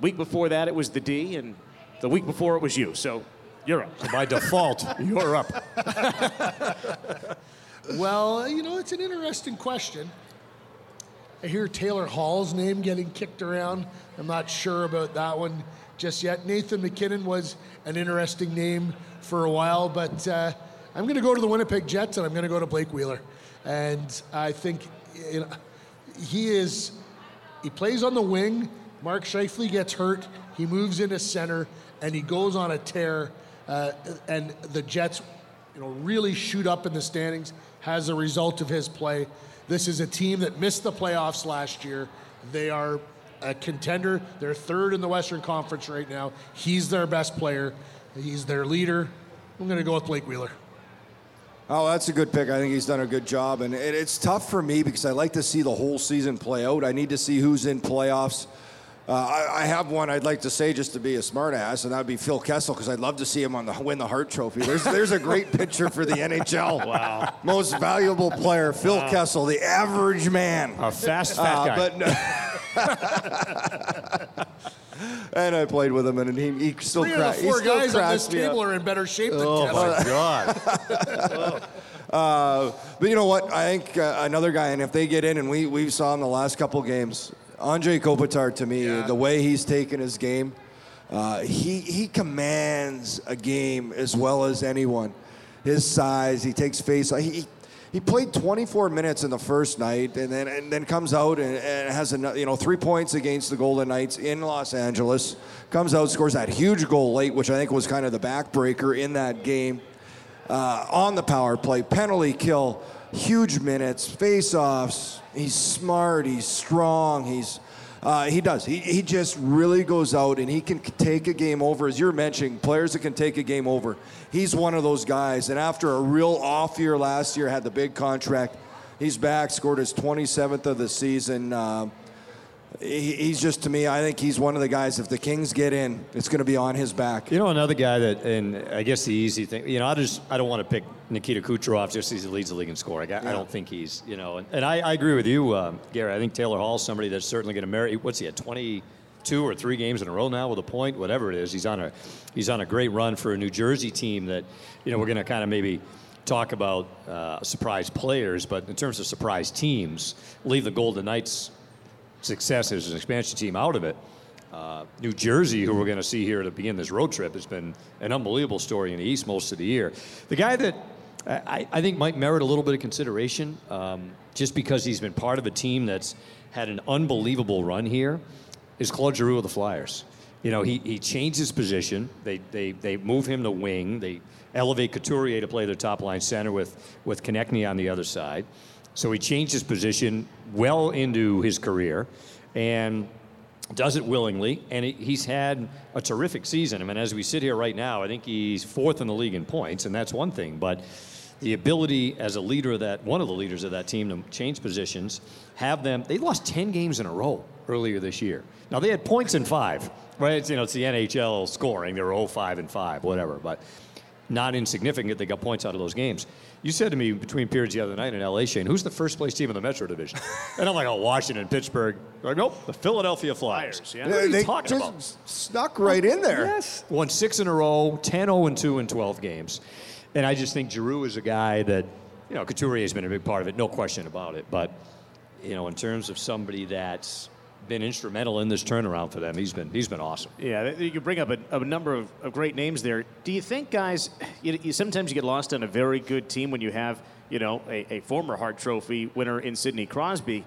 Week before that, it was the D, and the week before it was you. So, you're up. By default, you're up. (laughs) well, you know, it's an interesting question. I hear Taylor Hall's name getting kicked around. I'm not sure about that one just yet. Nathan MacKinnon was an interesting name for a while, but uh, I'm going to go to the Winnipeg Jets and I'm going to go to Blake Wheeler. And I think you know, he is, he plays on the wing. Mark Scheifele gets hurt. He moves into center and he goes on a tear. Uh, and the Jets, you know, really shoot up in the standings as a result of his play. This is a team that missed the playoffs last year. They are a contender. They're third in the Western Conference right now. He's their best player. He's their leader. I'm going to go with Blake Wheeler. Oh, that's a good pick. I think he's done a good job. And it's tough for me because I like to see the whole season play out. I need to see who's in playoffs. Uh, I, I, have one I'd like to say just to be a smartass, and that would be Phil Kessel because I'd love to see him on the win the Hart Trophy. There's there's a great (laughs) picture for the NHL. Wow. Most valuable player, Phil wow. Kessel, the average man. A fast fat uh, guy. But, (laughs) and I played with him, and he, he still Three cra- of the four guys on this table up. are in better shape than oh Kessel. my (laughs) God. uh, but you know what? I think uh, another guy, and if they get in, and we we saw him the last couple games, Andre Kopitar, to me, yeah. the way he's taken his game, uh, he, he commands a game as well as anyone. His size, he takes face. He, he played 24 minutes in the first night, and then and then comes out and, and has a, you know three points against the Golden Knights in Los Angeles. Comes out, scores that huge goal late, which I think was kind of the backbreaker in that game. Uh, on the power play, penalty kill, huge minutes, face-offs, He's smart. He's strong. He's uh, he does. He, he just really goes out and he can take a game over. As you're mentioning, players that can take a game over. He's one of those guys. And after a real off year last year, had the big contract. He's back, scored his 27th of the season. Uh, he's just to me. I think he's one of the guys. If the Kings get in, it's going to be on his back. You know, another guy that, and I guess the easy thing. You know, I just I don't want to pick Nikita Kucherov just because he leads the league in scoring. I, yeah. I don't think he's you know, and, and I, I, agree with you, um, Gary. I think Taylor Hall's somebody that's certainly going to marry. What's he at twenty? two or three games in a row now with a point, whatever it is. He's on a he's on a great run for a New Jersey team that you know we're going to kind of maybe talk about uh, surprise players, but in terms of surprise teams, leave the Golden Knights success as an expansion team out of it. Uh, New Jersey, who we're going to see here to begin this road trip, has been an unbelievable story in the East most of the year. The guy that I, I think might merit a little bit of consideration, um, just because he's been part of a team that's had an unbelievable run here, is Claude Giroux of the Flyers. You know, he, he changed his position. They, they, they move him to wing. They elevate Couturier to play the top line center with, with Konecny on the other side. So he changed his position well into his career and does it willingly. And he's had a terrific season. I mean, as we sit here right now, I think he's fourth in the league in points, and that's one thing. But the ability as a leader of that, one of the leaders of that team to change positions, have them, they lost 10 games in a row earlier this year. Now, they had points in five, right? It's, you know, it's the NHL scoring. They were 0 5 and 5, whatever. But not insignificant. They got points out of those games. You said to me between periods the other night in LA, Shane, who's the first place team in the Metro Division? (laughs) and I'm like, oh, Washington, Pittsburgh. Like, nope, the Philadelphia Flyers. Flyers, yeah. What are you they talking just about? snuck right in there. Yes. Won six in a row, 10 0 and 2 in 12 games. And I just think Giroux is a guy that, you know, Couturier has been a big part of it, no question about it. But, you know, in terms of somebody that's been instrumental in this turnaround for them, he's been he's been awesome. Yeah, you could bring up a, a number of, of great names there. Do you think, guys, you, you, sometimes you get lost on a very good team when you have, you know, a, a former Hart Trophy winner in Sidney Crosby?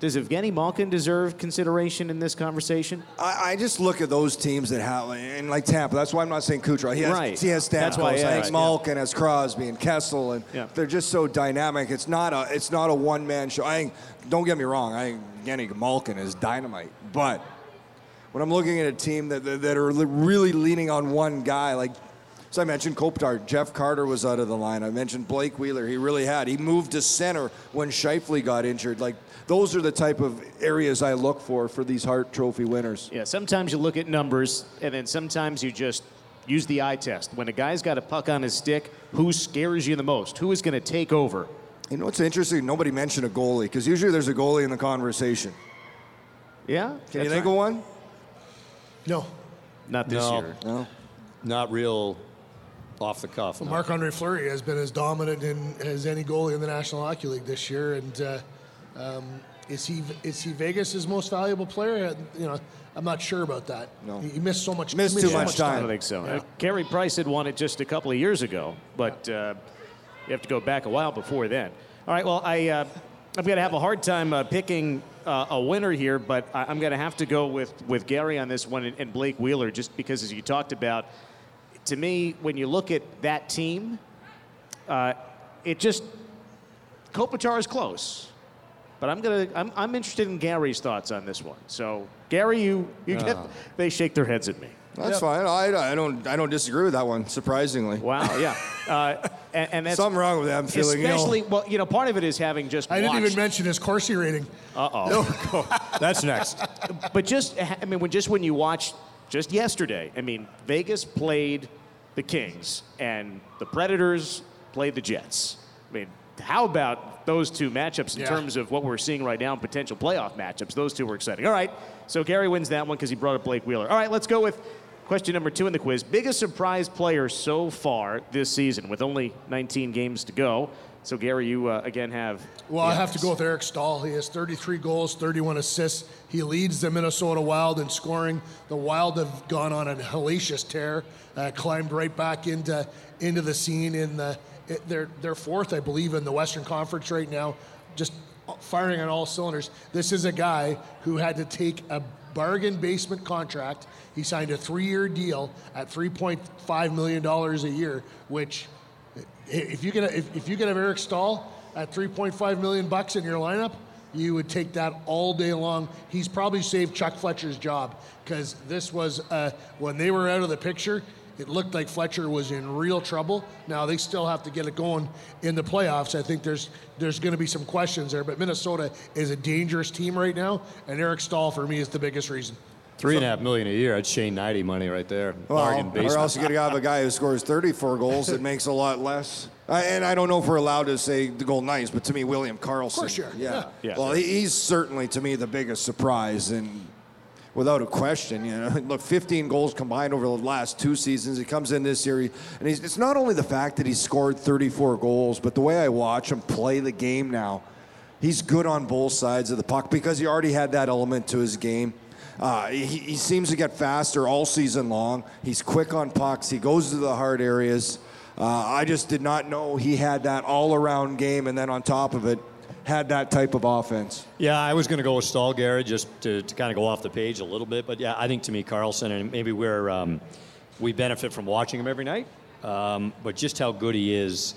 Does Evgeny Malkin deserve consideration in this conversation? I, I just look at those teams that have, and like Tampa. That's why I'm not saying Kucherov. He has, Right. he has Stamkos. That's why, yeah, I think right, Malkin has Crosby and Kessel, and Yeah. they're just so dynamic. It's not a it's not a one man show. I don't get me wrong. I think Evgeny Malkin is dynamite, but when I'm looking at a team that that, that are really leaning on one guy, like. So I mentioned Kopitar. Jeff Carter was out of the line. I mentioned Blake Wheeler. He really had. He moved to center when Scheifele got injured. Like those are the type of areas I look for for these Hart Trophy winners. Yeah, sometimes you look at numbers, and then sometimes you just use the eye test. When a guy's got a puck on his stick, who scares you the most? Who is going to take over? You know what's interesting? Nobody mentioned a goalie because usually there's a goalie in the conversation. Yeah? Can you think of one? No. Not this No. year. No. Not real off the cuff. no. Marc Andre Fleury has been as dominant in, as any goalie in the National Hockey League this year, and uh, um, is he is he Vegas' most valuable player? Uh, You know, I'm not sure about that. No. he, he missed so much. Missed he too so much I time. don't think so. Uh, Carey Price had won it just a couple of years ago, but uh, you have to go back a while before then. All right, well, I, uh, I'm going to have a hard time uh, picking uh, a winner here, but I, I'm going to have to go with, with Gary on this one and, and Blake Wheeler, just because, as you talked about, to me, when you look at that team, uh, it just Kopitar is close. But I'm gonna I'm, I'm interested in Gary's thoughts on this one. So Gary, you you get they shake their heads at me. That's fine. I, I don't I don't disagree with that one. Surprisingly, Wow, (laughs) yeah, uh, and, and that's something wrong with that. I'm feeling especially ill. well, you know, part of it is having just I didn't even mention his Corsi rating. Uh oh. No. (laughs) that's next. but just I mean, when just when you watch just yesterday, I mean, Vegas played the Kings and the Predators played the Jets. I mean, how about those two matchups in Yeah. terms of what we're seeing right now in potential playoff matchups? Those two were exciting. All right, so Gary wins that one because he brought up Blake Wheeler. All right, let's go with question number two in the quiz. Biggest surprise player so far this season with only 19 games to go. So Gary, you uh, again have. Well, I have to go with Eric Staal. He has 33 goals, 31 assists. He leads the Minnesota Wild in scoring. The Wild have gone on a hellacious tear, uh, climbed right back into into the scene. In the they're they're fourth, I believe, in the Western Conference right now, just firing on all cylinders. This is a guy who had to take a bargain basement contract. He signed a three-year deal at 3.5 million dollars a year, which if you can if, if you can have Eric Staal at 3.5 million bucks in your lineup, you would take that all day long. He's probably saved Chuck Fletcher's job because this was uh, when they were out of the picture. It looked like Fletcher was in real trouble. Now they still have to get it going in the playoffs. I think there's there's going to be some questions there, but Minnesota is a dangerous team right now, and Eric Staal for me is the biggest reason. Three and a half million a year. That's Shane Hnidy money right there. Bargain Well, or basement. else you got to have a guy who scores 34 goals that makes a lot less. I, and I don't know if we're allowed to say the Golden Knights, but to me, William Karlsson. course you are, yeah. Yeah. Well, he, he's certainly to me the biggest surprise, and without a question, you know, (laughs) look, 15 goals combined over the last two seasons. He comes in this year, and he's, it's not only the fact that he scored 34 goals, but the way I watch him play the game now. He's good on both sides of the puck because he already had that element to his game. Uh, he, he seems to get faster all season long. He's quick on pucks. He goes to the hard areas. Uh, I just did not know he had that all-around game, and then on top of it, had that type of offense. Yeah, I was going to go with Staal, Garrett, just to, to kind of go off the page a little bit. But yeah, I think to me, Karlsson, and maybe we're um, we benefit from watching him every night. Um, but just how good he is,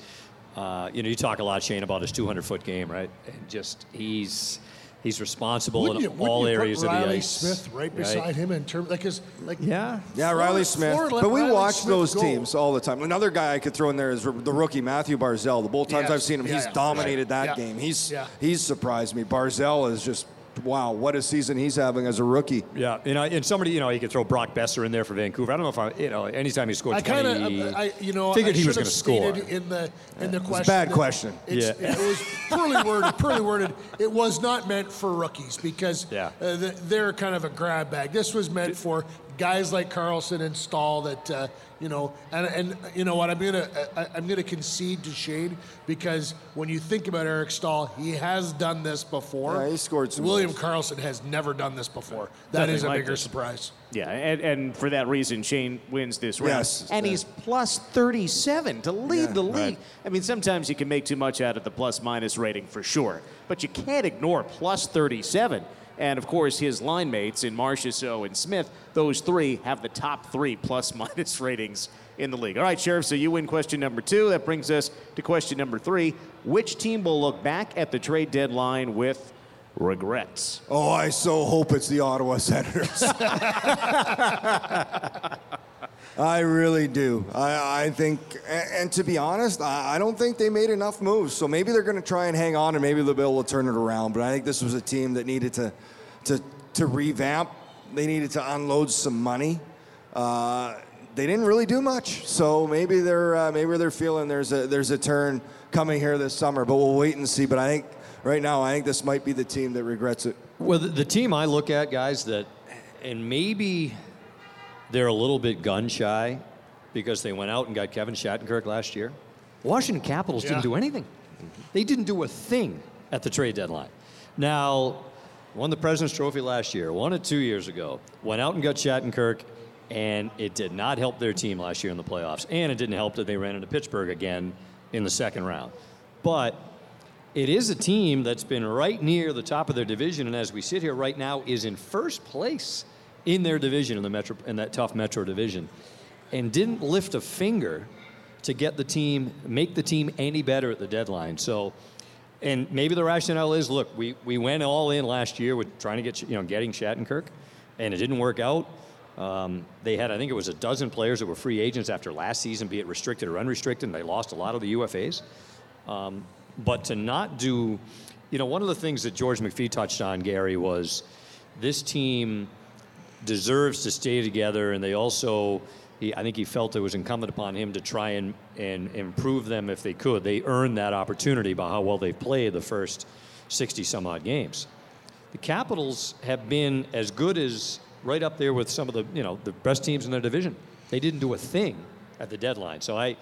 uh, you know, you talk a lot, Shane, about his 200 foot game, right? And just he's he's responsible Wouldn't in you, wouldn't all you areas put of the Reilly ice. Smith right beside him in terms like his like Yeah. Yeah, Florida- Reilly Smith. Florida but we Reilly watch Smith those go. teams all the time. Another guy I could throw in there is the rookie Mathew Barzal. The both times Yes. I've seen him, Yeah, he's yeah. dominated that Yeah. game. He's Yeah. he's surprised me. Barzal is just wow, what a season he's having as a rookie. Yeah, you know, and somebody, you know, he could throw Brock Boeser in there for Vancouver. I don't know if I, you know, anytime he scored I kind 20, of, I, you know, figured I he was going to score. in the in the a question. bad that question. It's, Yeah. It was poorly (laughs) worded. Poorly worded. It was not meant for rookies because Yeah. uh, they're kind of a grab bag. This was meant for guys like Karlsson and Staal that uh, you know. And, and you know what? I'm gonna I, I'm gonna concede to Shane because when you think about Eric Staal, he has done this before. Yeah, he scored some William goals. Karlsson has never done this before. That Nothing is a like bigger this. surprise. Yeah, and, and for that reason, Shane wins this round. Yes. And he's plus 37 to lead Yeah, the league. right. I mean, sometimes you can make too much out of the plus minus rating for sure, but you can't ignore plus 37. And of course, his line mates in Marchessault and Smith, those three have the top three plus (laughs) minus ratings in the league. All right, Sheriff, so you win question number two. That brings us to question number three. Which team will look back at the trade deadline with regrets? Oh, I so hope it's the Ottawa Senators. (laughs) I really do. I, I think, and, and to be honest, I, I don't think they made enough moves. So maybe they're going to try and hang on, and maybe they'll be able to turn it around. But I think this was a team that needed to, to, to revamp. They needed to unload some money. Uh, they didn't really do much. So maybe they're uh, maybe they're feeling there's a there's a turn coming here this summer. But we'll wait and see. But I think right now, I think this might be the team that regrets it. Well, the, the team I look at, guys, that, and maybe they're a little bit gun shy because they went out and got Kevin Shattenkirk last year. Washington Capitals Yeah. didn't do anything. They didn't do a thing at the trade deadline. Now, won the President's Trophy last year, won it two years ago, went out and got Shattenkirk, and it did not help their team last year in the playoffs. And it didn't help that they ran into Pittsburgh again in the second round. But it is a team that's been right near the top of their division, and as we sit here right now, is in first place in their division in the metro in that tough Metro division, and didn't lift a finger to get the team make the team any better at the deadline. So, and maybe the rationale is, look, we we went all in last year with trying to get you know getting Shattenkirk, and it didn't work out. Um, they had, I think it was a dozen players that were free agents after last season, be it restricted or unrestricted, and they lost a lot of the UFAs. Um, but to not do, you know, one of the things that George McPhee touched on, Gary, was this team deserves to stay together, and they also, he, I think he felt it was incumbent upon him to try and, and improve them if they could. They earned that opportunity by how well they've played the first 60 some odd games. The Capitals have been as good as right up there with some of the, you know, the best teams in their division. They didn't do a thing at the deadline. So I,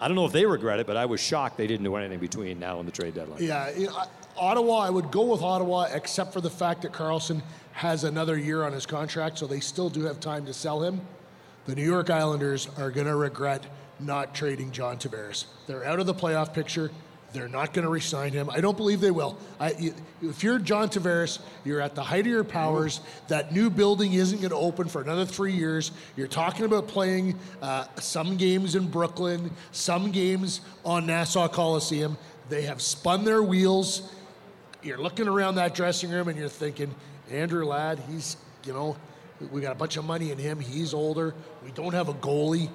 I don't know if they regret it, but I was shocked they didn't do anything between now and the trade deadline. Yeah, you know, Ottawa, I would go with Ottawa except for the fact that Karlsson has another year on his contract, so they still do have time to sell him. The New York Islanders are going to regret not trading John Tavares. They're out of the playoff picture. They're not going to re-sign him. I don't believe they will. I, if you're John Tavares, you're at the height of your powers. That new building isn't going to open for another three years. You're talking about playing uh, some games in Brooklyn, some games on Nassau Coliseum. They have spun their wheels. You're looking around that dressing room and you're thinking, Andrew Ladd, he's, you know, we got a bunch of money in him. He's older. We don't have a goalie.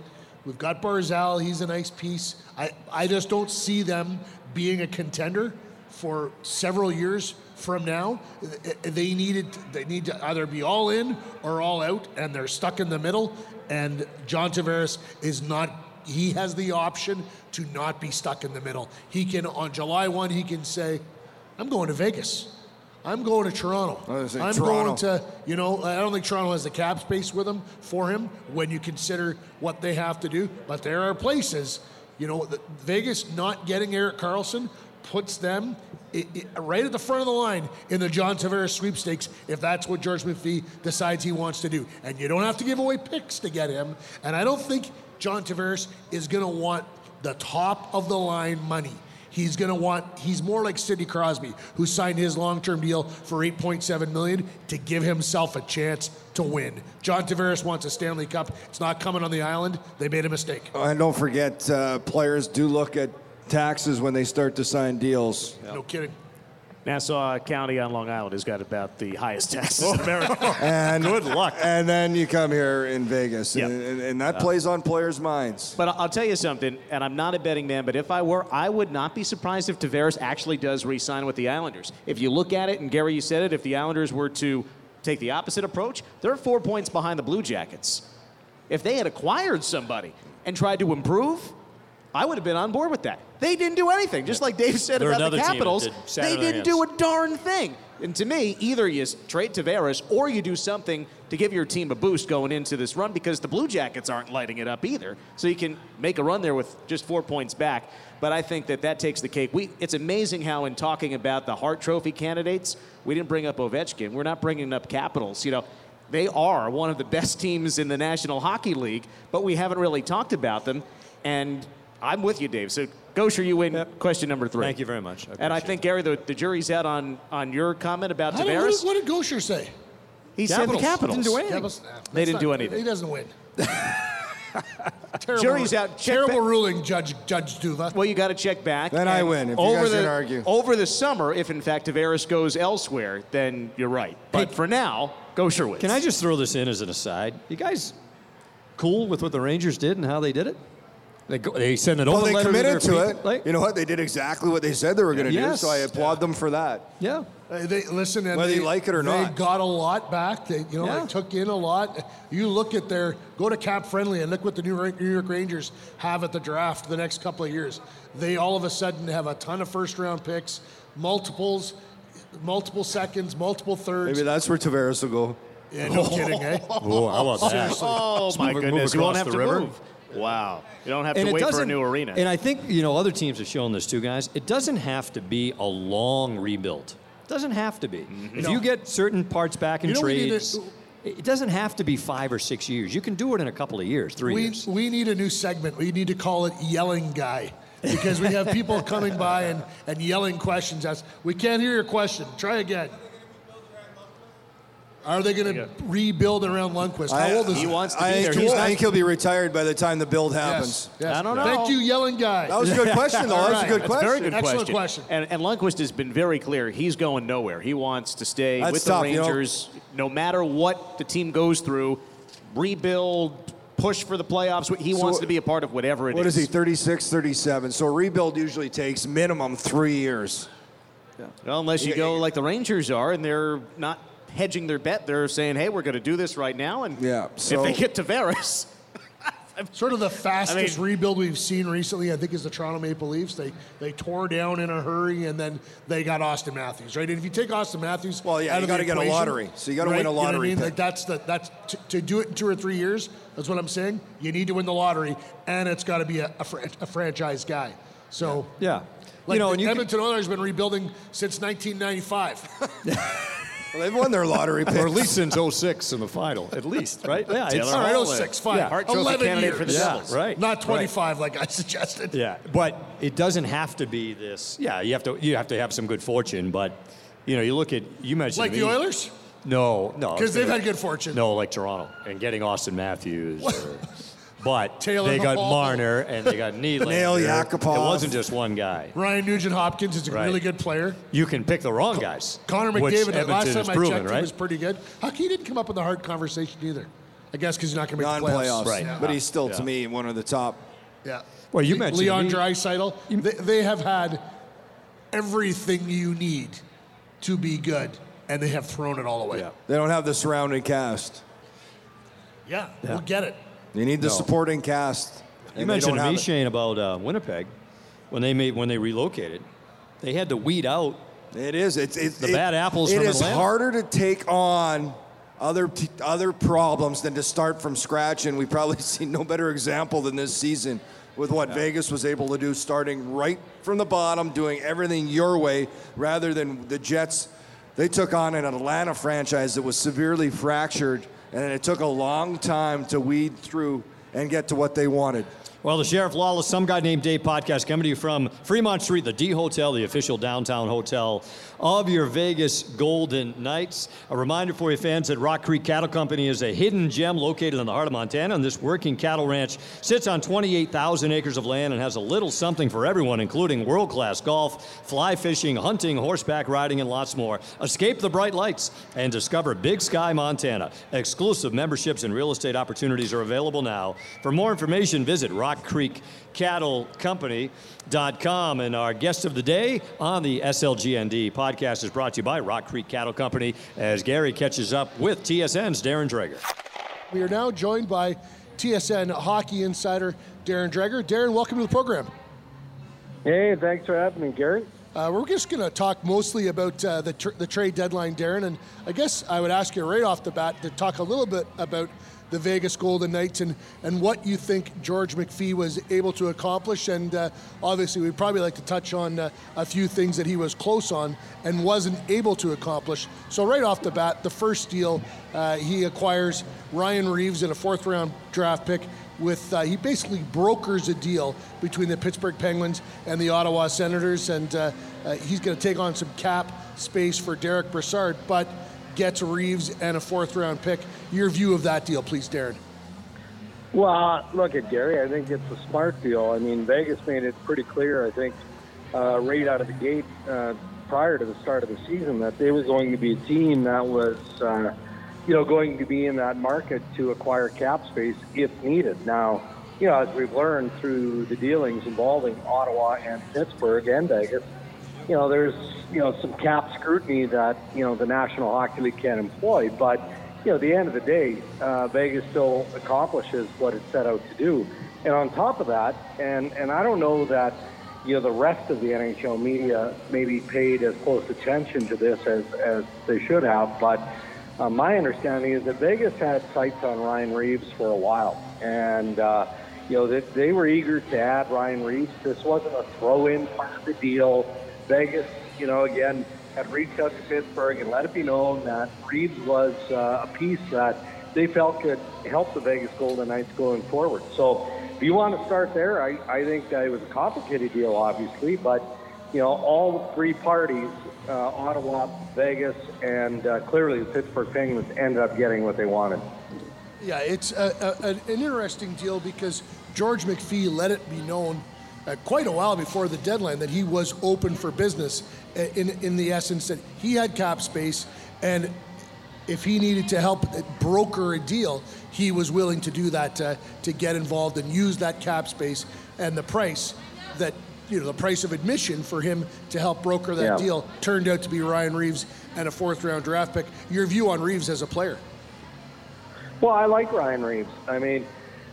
We've got Barzal. He's a nice piece. I, I just don't see them being a contender for several years from now. They needed they need to either be all in or all out, and they're stuck in the middle. And John Tavares is not. He has the option to not be stuck in the middle. He can on July one. He can say, "I'm going to Vegas. I'm going to Toronto. I'm gonna going to." You know, I don't think Toronto has the cap space with him for him when you consider what they have to do. But there are places, you know, the, Vegas not getting Erik Karlsson puts them i i right at the front of the line in the John Tavares sweepstakes if that's what George McPhee decides he wants to do. And you don't have to give away picks to get him. And I don't think John Tavares is going to want the top of the line money. He's going to want, he's more like Sidney Crosby, who signed his long term deal for 8.7 million to give himself a chance to win. John Tavares wants a Stanley Cup. It's not coming on the island. They made a mistake. And don't forget, uh, players do look at taxes when they start to sign deals. No kidding. Nassau County on Long Island has got about the highest taxes in oh. America. (laughs) And good luck. And then you come here in Vegas, Yep. and, and, and that uh, plays on players' minds. But I'll tell you something, and I'm not a betting man, but if I were, I would not be surprised if Tavares actually does re-sign with the Islanders. If you look at it, and Gary, you said it, if the Islanders were to take the opposite approach, they're four points behind the Blue Jackets. If they had acquired somebody and tried to improve, I would have been on board with that. They didn't do anything, just like Dave said They're about the another team that Capitals. did They didn't do a darn thing. And to me, either you trade Tavares or you do something to give your team a boost going into this run because the Blue Jackets aren't lighting it up either. So you can make a run there with just four points back. But I think that that takes the cake. We, it's amazing how, in talking about the Hart Trophy candidates, we didn't bring up Ovechkin. We're not bringing up Capitals. You know, they are one of the best teams in the National Hockey League, but we haven't really talked about them. And I'm with you, Dave. So, Goucher, you win question number three. Thank you very much. I And I appreciate think, Gary, the, the jury's out on, on your comment about I don't- what, Tavares. did, what did Goucher say? He said the Capitals. Didn't do anything. Capitals- nah, They didn't do anything. He doesn't win. (laughs) terrible, Jury's out. Terrible back- ruling, Judge Judge Duva. Well, you got to check back. Then I win, if you over guys the, didn't argue. Over the summer, if in fact Tavares goes elsewhere, then you're right. But for now, Goucher wins. Can I just throw this in as an aside? You guys cool with what the Rangers did and how they did it? They, go, they sent an Well, open they letter committed to, to it. like- you know what? They did exactly what they said they were going to Yes. do, so I applaud them for that. yeah. Uh, they, listen, and Whether they, you like it or not, they not. got a lot back. They, you know, Yeah. they took in a lot. You look at their go to cap friendly and look what the New York, New York Rangers have at the draft the next couple of years. They all of a sudden have a ton of first round picks, multiples, multiple seconds, multiple thirds. Maybe that's where Tavares will go. yeah, no (laughs) kidding, eh? Oh, how about that? Oh Let's my move- move goodness! You won't across have the to river. move. Wow! You don't have And to wait for a new arena. And I think you know other teams have shown this too, guys. It doesn't have to be a long rebuild. It doesn't have to be. Mm-hmm. If No. you get certain parts back in You know, we need trades, it doesn't have to be five or six years. You can do it in a couple of years, three We, years. we need a new segment. We need to call it Yelling Guy. Because we have people coming by and, and yelling questions at us. We can't hear your question. Try again. Are they going to rebuild around Lundqvist? How I- old is he wants to I be think, there. he- He's I not- think he'll be retired by the time the build happens. Yes, yes. I don't know. Thank you, Yelling Guy. That was a good question, though. (laughs) That was a good That's question. very good Excellent question. question. And, and Lundqvist has been very clear. He's going nowhere. He wants to stay That's with tough, the you know. Rangers, no matter what the team goes through. Rebuild, push for the playoffs. He So wants to be a part of whatever it is. What is he, 36, 37? So a rebuild usually takes minimum three years. Well, unless you go like the Rangers are, and they're not hedging their bet. They're saying, "Hey, we're going to do this right now." And Yeah, if they get Tavares, (laughs) Sort of the fastest I mean- rebuild we've seen recently, I think, is the Toronto Maple Leafs. They they tore down in a hurry, and then they got Auston Matthews, right? And if you take Auston Matthews, Well, yeah, out you gotta get a lottery. So you gotta right, win a you know what I lottery mean? Like that's the that's to, to do it in two or three years. That's what I'm saying. You need to win the lottery, and it's got to be a, a, fran- a franchise guy. So Yeah. Like you know, the and you can, Edmonton Oilers been rebuilding since 1995. (laughs) (laughs) Well, they've won their lottery (laughs) pick. or at least since 06 in the final, at least, right? Yeah. it's- Taylor All right, Hall, 06, uh, fine. yeah, Hart Trophy 11 candidate years. for the Yeah, Devils. right. Not 25 like I suggested. Yeah, but it doesn't have to be this. Yeah, you have to you have to have some good fortune, but you know, you look at you mentioned Like to the Oilers? No, no, Because they've had good fortune. No, like Toronto and getting Auston Matthews. (laughs) Or, but Taylor they got Hall. Marner and they got (laughs) Nylander. Nail Yakupov. It wasn't just one guy. Ryan Nugent Hopkins is a Right. really good player. You can pick the wrong guys. Connor which McDavid, the Edmonton last has time I proven, checked, he right? was pretty good. How come he didn't come up in the hard conversation either? I guess because he's not going to make the Non-playoffs. playoffs. Right. Yeah. But he's still, Yeah. to me, one of the top. Yeah. Well, you Le- mentioned Leon me- Draisaitl. They, they have had everything you need to be good, and they have thrown it all away. Yeah. They don't have the surrounding cast. Yeah, we'll get it. You need the No. supporting cast. You mentioned to me. Shane, about uh, Winnipeg when they made when they relocated. They had to weed out It is. It's, it's The it- bad apples It is harder to take on other t- other problems than to start from scratch, and we probably (laughs) see no better example than this season with what Vegas was able to do, starting right from the bottom, doing everything your way, rather than the Jets. They took on an Atlanta franchise that was severely fractured, and it took a long time to weed through and get to what they wanted. Well, the Sheriff Lawless, Some Guy Named Dave podcast coming to you from Fremont Street, the D Hotel, the official downtown hotel of your Vegas Golden Knights. A reminder for you fans that Rock Creek Cattle Company is a hidden gem located in the heart of Montana, and this working cattle ranch sits on 28,000 acres of land and has a little something for everyone, including world class golf, fly fishing, hunting, horseback riding, and lots more. Escape the bright lights and discover Big Sky, Montana. Exclusive memberships and real estate opportunities are available now. For more information, visit Rock Rock Creek Cattle Company.com. And our guest of the day on the SLGND podcast is brought to you by Rock Creek Cattle Company as Gary catches up with TSN's Darren Dreger. We are now joined by TSN hockey insider Darren Dreger. Darren, welcome to the program. Hey, thanks for having me, Gary. Uh, we're just going to talk mostly about uh, the, tr- the trade deadline, Darren. And I guess I would ask you right off the bat to talk a little bit about the Vegas Golden Knights and, and what you think George McPhee was able to accomplish. And uh, obviously, we'd probably like to touch on uh, a few things that he was close on and wasn't able to accomplish. So, right off the bat, the first deal, uh, he acquires Ryan Reaves in a fourth round draft pick. With uh, he basically brokers a deal between the Pittsburgh Penguins and the Ottawa Senators, and uh, uh, he's going to take on some cap space for Derick Brassard, but gets Reaves and a fourth round pick. Your view of that deal, please, Darren. Well, look at Gary. I think it's a smart deal. I mean, Vegas made it pretty clear. I think uh, right out of the gate, uh, prior to the start of the season, that they was going to be a team that was, uh, you know, going to be in that market to acquire cap space if needed. Now, you know, as we've learned through the dealings involving Ottawa and Pittsburgh and Vegas, you know, there's you know some cap scrutiny that you know the National Hockey League can't employ, but you know, at the end of the day, uh, Vegas still accomplishes what it set out to do. And on top of that, and and I don't know that you know the rest of the NHL media maybe paid as close attention to this as as they should have, but. Uh, my understanding is that Vegas had sights on Ryan Reaves for a while, and uh, you know they, they were eager to add Ryan Reaves. This wasn't a throw-in part of the deal. Vegas, you know, again, had reached out to Pittsburgh and let it be known that Reaves was uh, a piece that they felt could help the Vegas Golden Knights going forward. So if you want to start there, I, I think that it was a complicated deal, obviously, but you know, all three parties, uh, Ottawa, Vegas, and uh, clearly the Pittsburgh Penguins ended up getting what they wanted. Yeah, it's a, a, an interesting deal because George McPhee let it be known – uh, quite a while before the deadline that he was open for business uh, in, in the essence that he had cap space and if he needed to help broker a deal, he was willing to do that to, to get involved and use that cap space and the price that you know the price of admission for him to help broker that yeah. deal turned out to be Ryan Reaves and a fourth round draft pick. Your view on Reaves as a player? Well, I like Ryan Reaves. I mean,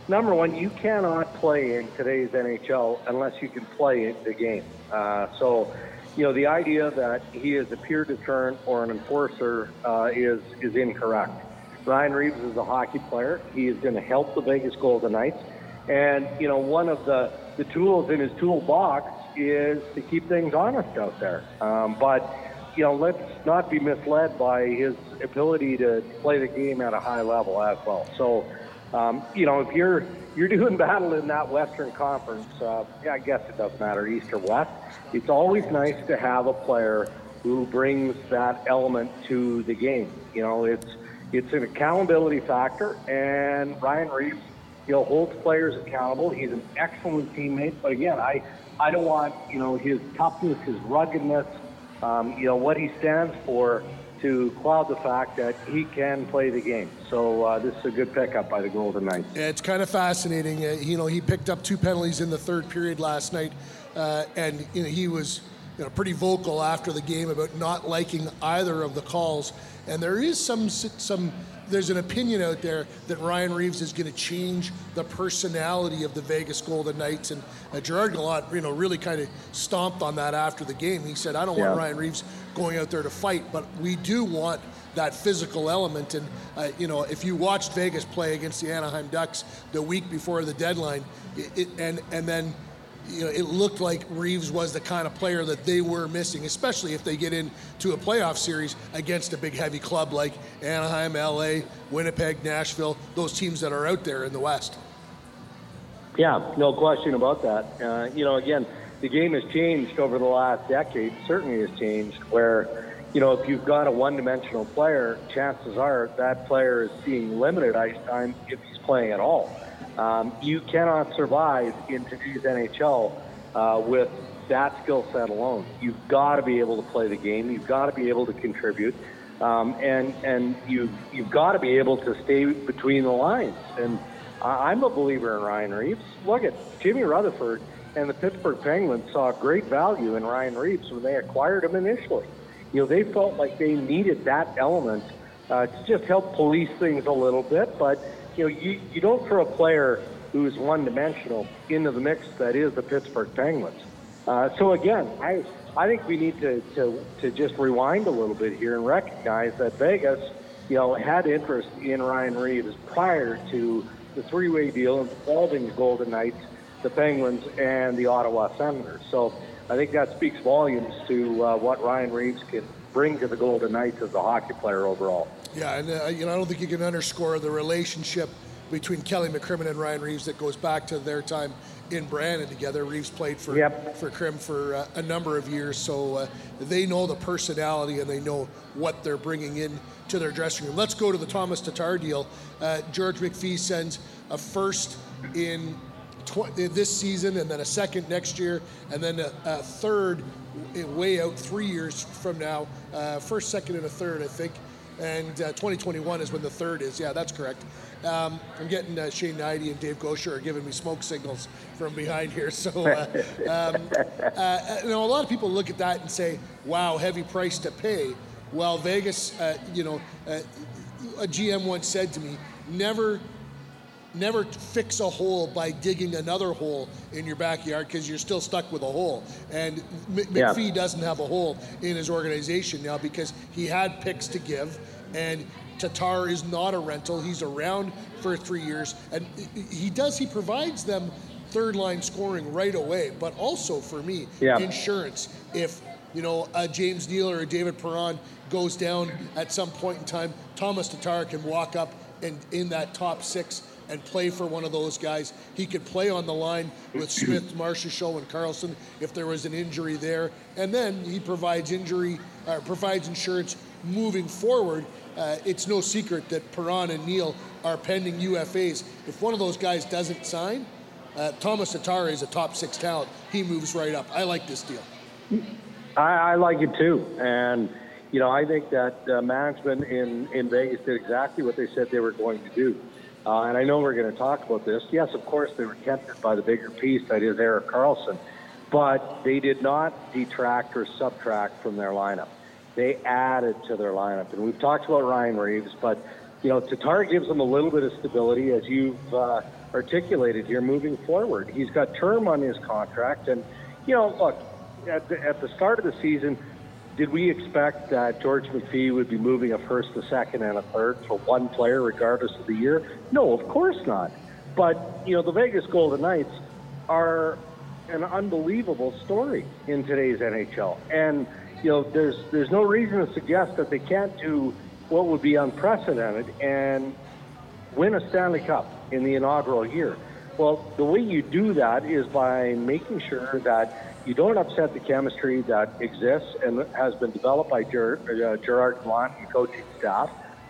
number one, you cannot play in today's NHL unless you can play the game. Uh, so, you know, the idea that he is a peer deterrent or an enforcer uh, is is incorrect. Ryan Reaves is a hockey player. He is going to help the Vegas Golden Knights, and you know, one of the the tools in his toolbox is to keep things honest out there. Um, but you know, let's not be misled by his ability to play the game at a high level as well. So um, you know, if you're you're doing (laughs) battle in that Western Conference, uh, yeah, I guess it doesn't matter East or West. It's always nice to have a player who brings that element to the game. You know, it's it's an accountability factor, and Ryan Reaves, you know, holds players accountable. He's an excellent teammate, but again, I I don't want you know his toughness, his ruggedness, um, you know what he stands for to cloud the fact that he can play the game. So uh, this is a good pickup by the Golden Knights. Yeah, it's kind of fascinating. Uh, you know, he picked up two penalties in the third period last night, uh, and you know, he was you know, pretty vocal after the game about not liking either of the calls. And there is some some there's an opinion out there that Ryan Reaves is going to change the personality of the Vegas Golden Knights, and uh, Gerard Gallant, you know, really kind of stomped on that after the game. He said, "I don't yeah. want Ryan Reaves going out there to fight, but we do want." that physical element. And, uh, you know, if you watched Vegas play against the Anaheim Ducks the week before the deadline, it, it, and, and then you know, it looked like Reaves was the kind of player that they were missing, especially if they get into a playoff series against a big heavy club like Anaheim, LA, Winnipeg, Nashville, those teams that are out there in the West. Yeah, no question about that. Uh, you know, again, the game has changed over the last decade. Certainly has changed. Where, you know, if you've got a one-dimensional player, chances are that player is seeing limited ice time if he's playing at all. Um, you cannot survive in today's NHL uh, with that skill set alone. You've got to be able to play the game. You've got to be able to contribute, um, and and you you've got to be able to stay between the lines. And I'm a believer in Ryan Reaves. Look at Jimmy Rutherford and the Pittsburgh Penguins saw great value in Ryan Reaves when they acquired him initially. You know, they felt like they needed that element uh, to just help police things a little bit. But you know, you, you don't throw a player who's one-dimensional into the mix that is the Pittsburgh Penguins. Uh, so again, I I think we need to, to to just rewind a little bit here and recognize that Vegas, you know, had interest in Ryan Reaves prior to the three-way deal involving the Golden Knights, the Penguins, and the Ottawa Senators. So I think that speaks volumes to uh, what Ryan Reaves can bring to the Golden Knights as a hockey player overall. Yeah, and uh, you know I don't think you can underscore the relationship between Kelly McCrimmon and Ryan Reaves that goes back to their time in Brandon together. Reaves played for yep. for Krim for uh, a number of years, so uh, they know the personality and they know what they're bringing in to their dressing room. Let's go to the Tomas Tatar deal. Uh, George McPhee sends a first in tw- this season, and then a second next year, and then a, a third way out three years from now. Uh, first, second, and a third, I think. And uh, 2021 is when the third is. Yeah, that's correct. Um, I'm getting uh, Shane Hnidy and Dave Goucher are giving me smoke signals from behind here. So, uh, um, (laughs) uh, you know, a lot of people look at that and say, "Wow, heavy price to pay." Well, Vegas, uh, you know, uh, a GM once said to me, "Never never fix a hole by digging another hole in your backyard because you're still stuck with a hole. And M- Yeah. McPhee doesn't have a hole in his organization now because he had picks to give, and Tatar is not a rental. He's around for three years, and he does. He provides them third line scoring right away, but also for me, Yeah. insurance. If you know a James Neal or a David Perron goes down at some point in time, Tomas Tatar can walk up and in that top six and play for one of those guys. He could play on the line with (clears throat) Smith, Marchessault, and Karlsson if there was an injury there, and then he provides injury, uh, provides insurance moving forward. Uh, it's no secret that Perron and Neal are pending UFAs. If one of those guys doesn't sign, uh, Tomas Tatar is a top six talent. He moves right up. I like this deal. I, I like it too, and you know I think that uh, management in in Vegas did exactly what they said they were going to do. Uh, and I know we're going to talk about this. Yes, of course they were tempted by the bigger piece that is Erik Karlsson, but they did not detract or subtract from their lineup. They added to their lineup, and we've talked about Ryan Reaves, but you know Tatar gives them a little bit of stability as you've uh, articulated here moving forward. He's got term on his contract, and you know look at the, at the start of the season, did we expect that George McPhee would be moving a first, a second, and a third for one player, regardless of the year? No, of course not. But you know, the Vegas Golden Knights are an unbelievable story in today's NHL, and you know, there's there's no reason to suggest that they can't do what would be unprecedented and win a Stanley Cup in the inaugural year. Well, the way you do that is by making sure that you don't upset the chemistry that exists and has been developed by Ger- uh, Gerard Gallant and coaching staff,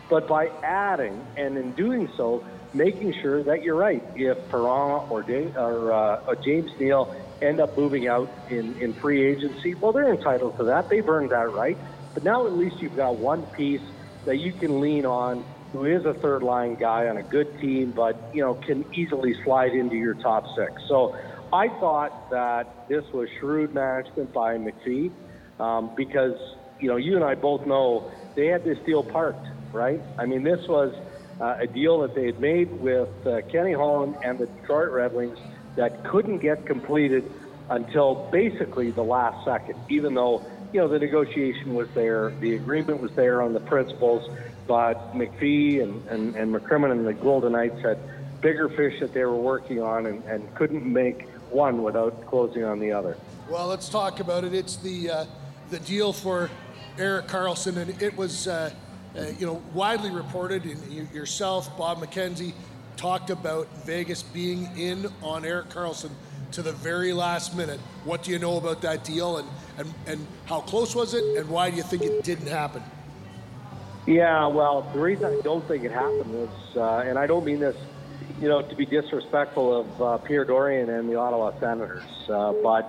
but by adding and in doing so, making sure that you're right. If Perron or, or, uh, or James Neal end up moving out in, in free agency, well, they're entitled to that. They've earned that right. But now at least you've got one piece that you can lean on who is a third line guy on a good team, but you know can easily slide into your top six. So I thought that this was shrewd management by McPhee um, because you know you and I both know they had this deal parked, right? I mean, this was uh, a deal that they had made with uh, Kenny Holland and the Detroit Red Wings that couldn't get completed until basically the last second, even though you know the negotiation was there, the agreement was there on the principles, but McPhee and, and, and McCrimmon and the Golden Knights had bigger fish that they were working on and, and couldn't make one without closing on the other. Well, let's talk about it. It's the uh, the deal for Erik Karlsson, and it was uh, uh, you know widely reported, yourself, Bob McKenzie, talked about Vegas being in on Erik Karlsson to the very last minute. What do you know about that deal, and and, and how close was it, and why do you think it didn't happen? Yeah, well, the reason I don't think it happened was, uh, and I don't mean this, you know, to be disrespectful of uh, Pierre Dorion and the Ottawa Senators, uh, but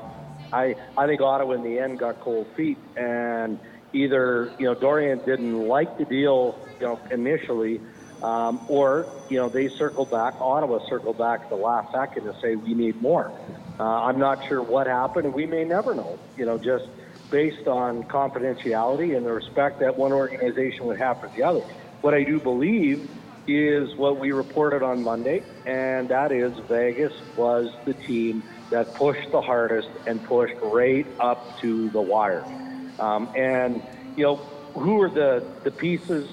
I I think Ottawa in the end got cold feet, and either you know Dorion didn't like the deal, you know, initially, um, or you know they circled back. Ottawa circled back the last second to say we need more. Uh, I'm not sure what happened, and we may never know. You know, just based on confidentiality and the respect that one organization would have for the other. What I do believe is what we reported on Monday, and that is Vegas was the team that pushed the hardest and pushed right up to the wire. Um, and you know, who are the the pieces?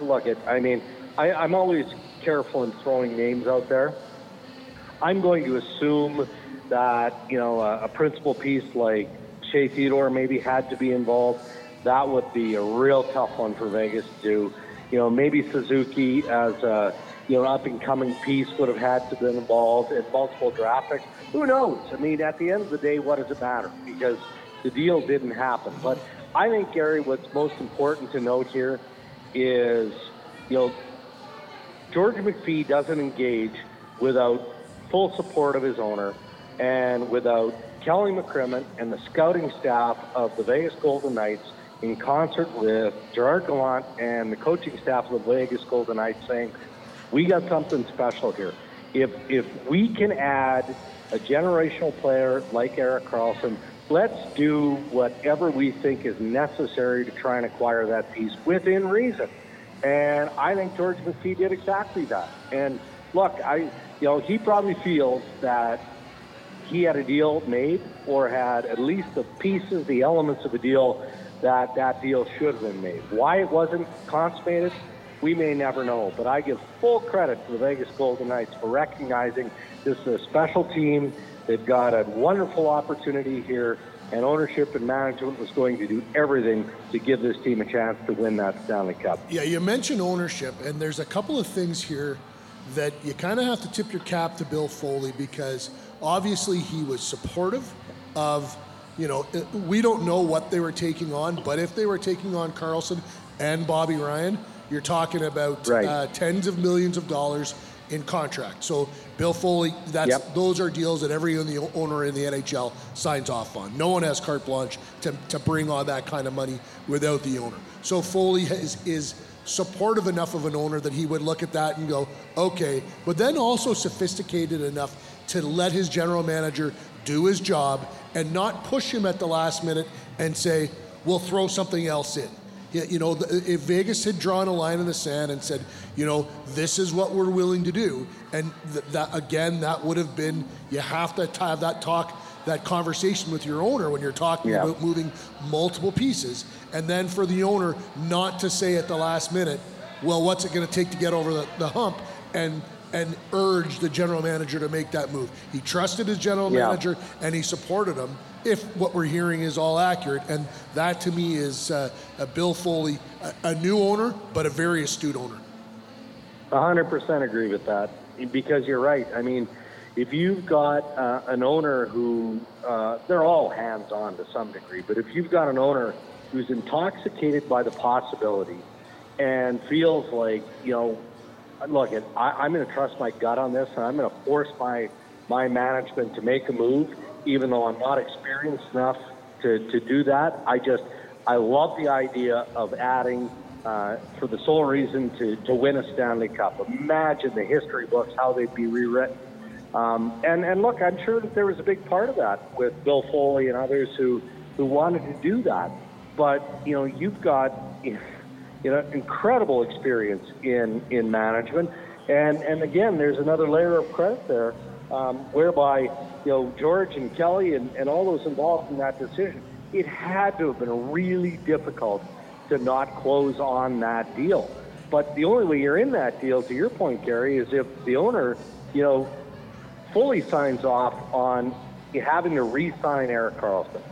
Look, at I mean, I, I'm always careful in throwing names out there. I'm going to assume that you know a, a principal piece like Shea Theodore maybe had to be involved. That would be a real tough one for Vegas to do. You know, maybe Suzuki as a you know up and coming piece would have had to been involved in multiple draft picks. Who knows? I mean, at the end of the day, what does it matter? Because the deal didn't happen. But I think Gary, what's most important to note here is you know George McPhee doesn't engage without full support of his owner and without Kelly McCrimmon and the scouting staff of the Vegas Golden Knights in concert with Gerard Gallant and the coaching staff of the Vegas Golden Knights saying, we got something special here. If, if we can add a generational player like Erik Karlsson, let's do whatever we think is necessary to try and acquire that piece within reason. And I think George McPhee did exactly that. And look, I, you know, he probably feels that he had a deal made or had at least the pieces, the elements of a deal that that deal should have been made. Why it wasn't consummated, we may never know. But I give full credit to the Vegas Golden Knights for recognizing this is a special team. They've got a wonderful opportunity here, and ownership and management was going to do everything to give this team a chance to win that Stanley Cup. Yeah, you mentioned ownership, and there's a couple of things here that you kind of have to tip your cap to Bill Foley because obviously he was supportive of, you know, we don't know what they were taking on, but if they were taking on Karlsson and Bobby Ryan, you're talking about right. uh, tens of millions of dollars in contract. So Bill Foley, that's yep. those are deals that every owner in the NHL signs off on. No one has carte blanche to, to bring on that kind of money without the owner. So Foley is is supportive enough of an owner that he would look at that and go, okay, but then also sophisticated enough to let his general manager do his job and not push him at the last minute and say, we'll throw something else in. You know, if Vegas had drawn a line in the sand and said, you know, this is what we're willing to do, and that again, that would have been you have to have that talk, that conversation with your owner when you're talking yeah. about moving multiple pieces, and then for the owner not to say at the last minute, well, what's it going to take to get over the, the hump, and and urge the general manager to make that move. He trusted his general yeah. manager and he supported him. If what we're hearing is all accurate, and that to me is uh, a Bill Foley, a, a, new owner, but a very astute owner. 100% agree with that because you're right. I mean, if you've got uh, an owner who, uh, they're all hands on to some degree, but if you've got an owner who's intoxicated by the possibility and feels like, you know, look, I, am going to trust my gut on this, and I'm going to force my my management to make a move, even though I'm not experienced enough to, to do that. I just I love the idea of adding uh, for the sole reason to, to win a Stanley Cup. Imagine the history books, how they'd be rewritten. Um, and, and look, I'm sure that there was a big part of that with Bill Foley and others who, who wanted to do that. But, you know, you've got (laughs) you know, incredible experience in, in management. And, and again, there's another layer of credit there, um, whereby, you know, George and Kelly and, and all those involved in that decision, it had to have been really difficult to not close on that deal. But the only way you're in that deal, to your point, Gary, is if the owner, you know, fully signs off on having to re-sign Erik Karlsson.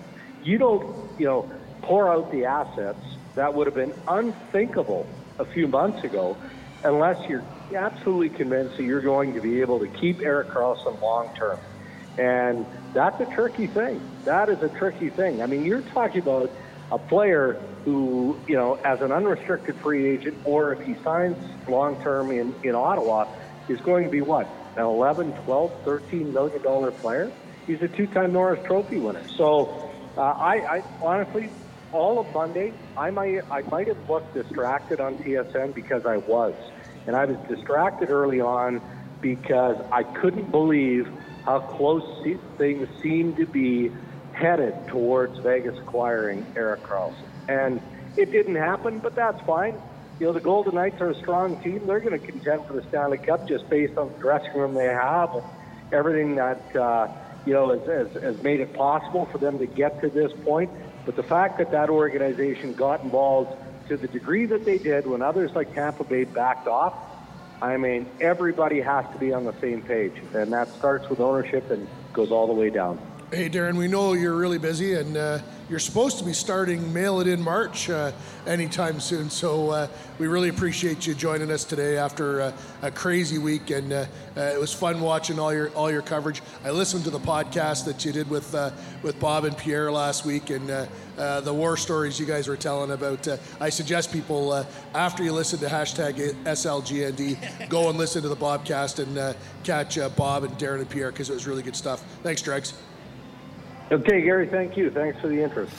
You don't, you know, pour out the assets that would have been unthinkable a few months ago. unless you're absolutely convinced that you're going to be able to keep Erik Karlsson long term. And that's a tricky thing. That is a tricky thing. I mean, you're talking about a player who, you know, as an unrestricted free agent, or if he signs long term in, in Ottawa, is going to be what? An 11, 12, 13 million dollar player? He's a two time Norris Trophy winner. So uh, I, I honestly, all of Monday, I might, I might have looked distracted on TSN because I was. And I was distracted early on because I couldn't believe how close things seemed to be headed towards Vegas acquiring Erik Karlsson. And it didn't happen, but that's fine. You know, the Golden Knights are a strong team. They're going to contend for the Stanley Cup just based on the dressing room they have and everything that, uh, you know, has, has, has made it possible for them to get to this point. But the fact that that organization got involved to the degree that they did when others like Tampa Bay backed off, I mean, everybody has to be on the same page. And that starts with ownership and goes all the way down. Hey, Darren, we know you're really busy and uh, you're supposed to be starting Mail It In March uh, anytime soon. So uh, we really appreciate you joining us today after uh, a crazy week. And uh, uh, it was fun watching all your all your coverage. I listened to the podcast that you did with with Bob and Pierre last week and the war stories you guys were telling about. I suggest people, after you listen to hashtag SLGND, (laughs) go and listen to the Bobcast and catch Bob and Darren and Pierre because it was really good stuff. Thanks, Dregs. Okay, Gary, thank you. Thanks for the interest.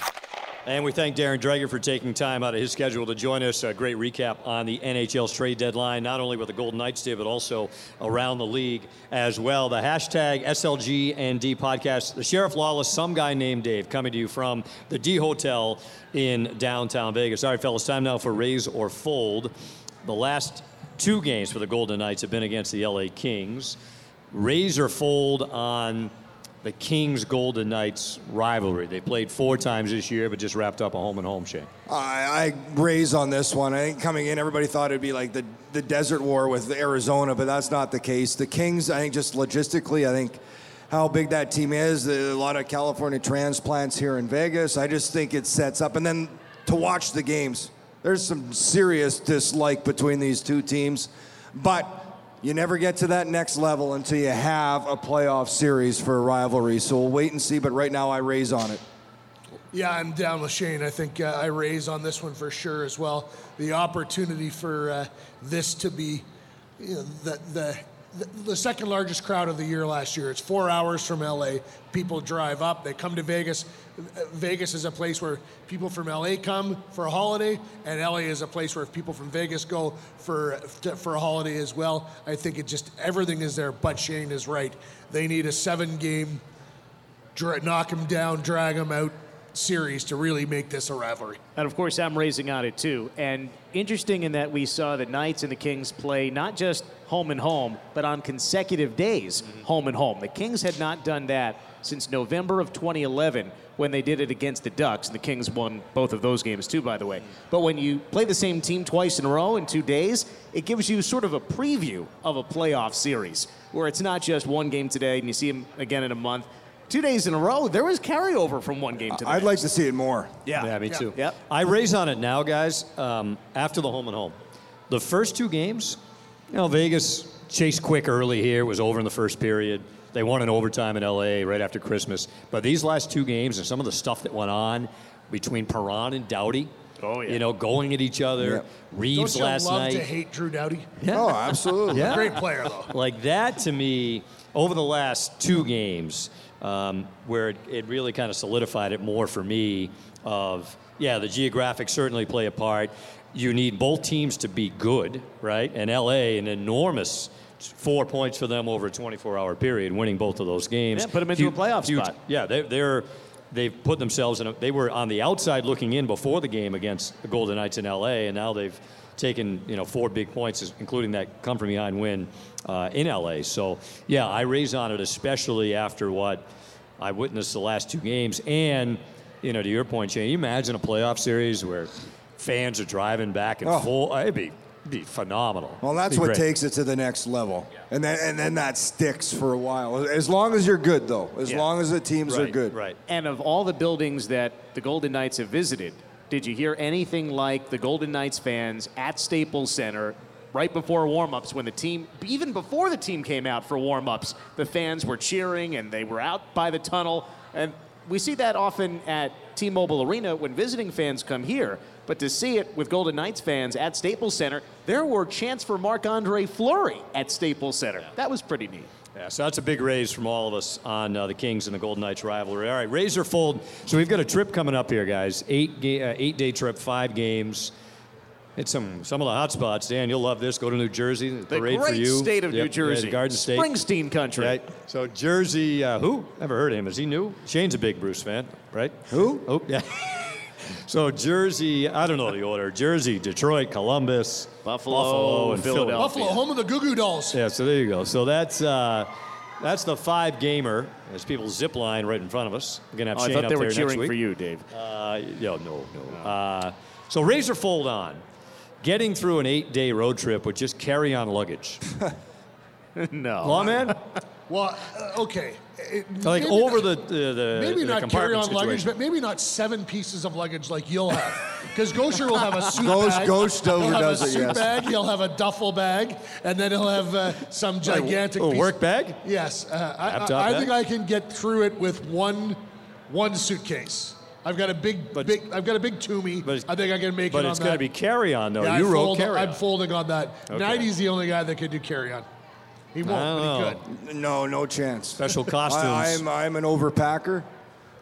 And we thank Darren Dreger for taking time out of his schedule to join us. A great recap on the NHL's trade deadline, not only what the Golden Knights did, but also around the league as well. The hashtag SLG and D podcast, the Sheriff Lawless, some guy named Dave, coming to you from the D Hotel in downtown Vegas. All right, fellas, time now for raise or fold. The last two games for the Golden Knights have been against the LA Kings. Raise or fold on the Kings Golden Knights rivalry. They played four times this year, but just wrapped up a home and home, Shane. I, I raise on this one. I think coming in, everybody thought it'd be like the, the desert war with Arizona, but that's not the case. The Kings, I think, just logistically, I think how big that team is. A lot of California transplants here in Vegas. I just think it sets up. And then to watch the games, there's some serious dislike between these two teams. But you never get to that next level until you have a playoff series for a rivalry. So we'll wait and see, but right now I raise on it. Yeah, I'm down with Shane. I think uh, I raise on this one for sure as well. The opportunity for uh, this to be you know, the, the the second largest crowd of the year last year. It's four hours from LA. People drive up, they come to Vegas. Vegas is a place where people from LA come for a holiday, and LA is a place where people from Vegas go for for a holiday as well. I think it just everything is there. But Shane is right. They need a seven game, knock them down, drag them out series to really make this a rivalry. And of course, I'm raising on it too. And interesting in that we saw the Knights and the Kings play not just home and home, but on consecutive days, mm-hmm. home and home. The Kings had not done that since November of 2011 when they did it against the Ducks. And the Kings won both of those games too, by the way. But when you play the same team twice in a row in two days, it gives you sort of a preview of a playoff series where it's not just one game today and you see them again in a month two days in a row, there was carryover from one game to the I'd next. like to see it more. Yeah, yeah me too. Yep. I raise on it now, guys. Um, after the home and home, the first two games, you know, Vegas chased Quick early here. it was over in the first period. They won in overtime in LA right after Christmas. But these last two games and some of the stuff that went on between Perron and Doughty. Oh yeah. You know, going at each other. Yep. Reaves Don't you last love night. to hate Drew Doughty? Yeah. Oh, absolutely. yeah. Great player though. Like that to me, over the last two games, um, where it, it really kind of solidified it more for me of, yeah, the geographic certainly play a part. You need both teams to be good, right? And LA, an enormous four points for them over a 24-hour period, winning both of those games. Yeah, put them into huge, a playoff huge, spot. Yeah, they, they're they've put themselves in. A, they were on the outside looking in before the game against the Golden Knights in LA, and now they've taken you know four big points, including that come from behind win uh, in LA. So yeah, I raise on it, especially after what I witnessed the last two games. And you know, to your point, Shane, you imagine a playoff series where fans are driving back and oh. forth. It'd be be phenomenal. Well, that's what great. takes it to the next level, yeah. and then and then that sticks for a while. As long as you're good, though, as yeah. long as the teams right, are good. Right. And of all the buildings that the Golden Knights have visited, did you hear anything like the Golden Knights fans at Staples Center right before warm-ups when the team even before the team came out for warm-ups the fans were cheering and they were out by the tunnel and we see that often at T-Mobile Arena when visiting fans come here but to see it with Golden Knights fans at Staples Center there were chants for Marc-Andre Fleury at Staples Center that was pretty neat Yeah, so that's a big raise from all of us on uh, the Kings and the Golden Knights rivalry. All right, Razor Fold. So we've got a trip coming up here, guys. Eight ga- uh, eight day trip, five games. It's some some of the hot spots. Dan, you'll love this. Go to New Jersey. the parade great for you. state of Yep, New Jersey yeah, Garden State. Springsteen country Right. So Jersey, uh, who? Never heard of him. Is he new? Shane's a big Bruce fan, right? Who? Oh, yeah. (laughs) so Jersey, I don't know the order. Jersey, Detroit, Columbus, Buffalo, and Philadelphia. Buffalo, home of the Goo Goo Dolls. yeah, so there you go. So that's uh, that's the five gamer. There's people zip line right in front of us. We're gonna have Oh, I thought up they were cheering for you, Dave. Uh, yeah, no, no. Uh, so Razor Fold on. Getting through an eight-day road trip with just carry-on luggage. (laughs) no. Lawman, Well, uh, okay. It- like maybe over not- the the, the Maybe the not compartment carry-on luggage, but maybe not seven pieces of luggage like you'll have. (laughs) Because Goucher will have a suit Ghost- bag. Ghost he'll have a overdoes it, suit yes. bag. He'll have a duffel bag, and then he'll have uh, some gigantic. oh, work bag? Yes, uh, I, I, I think I can get through it with one, one suitcase. I've got a big, But- big. I've got a big Tumi. But it's- I think I can make But it on it's that. going to be carry-on though. Yeah, you I wrote fold, carry-on. I'm folding on that. Okay. Hnidy's the only guy that could do carry-on. He won't, I but he could. No, no chance. Special costumes. (laughs) I, I'm I'm an overpacker.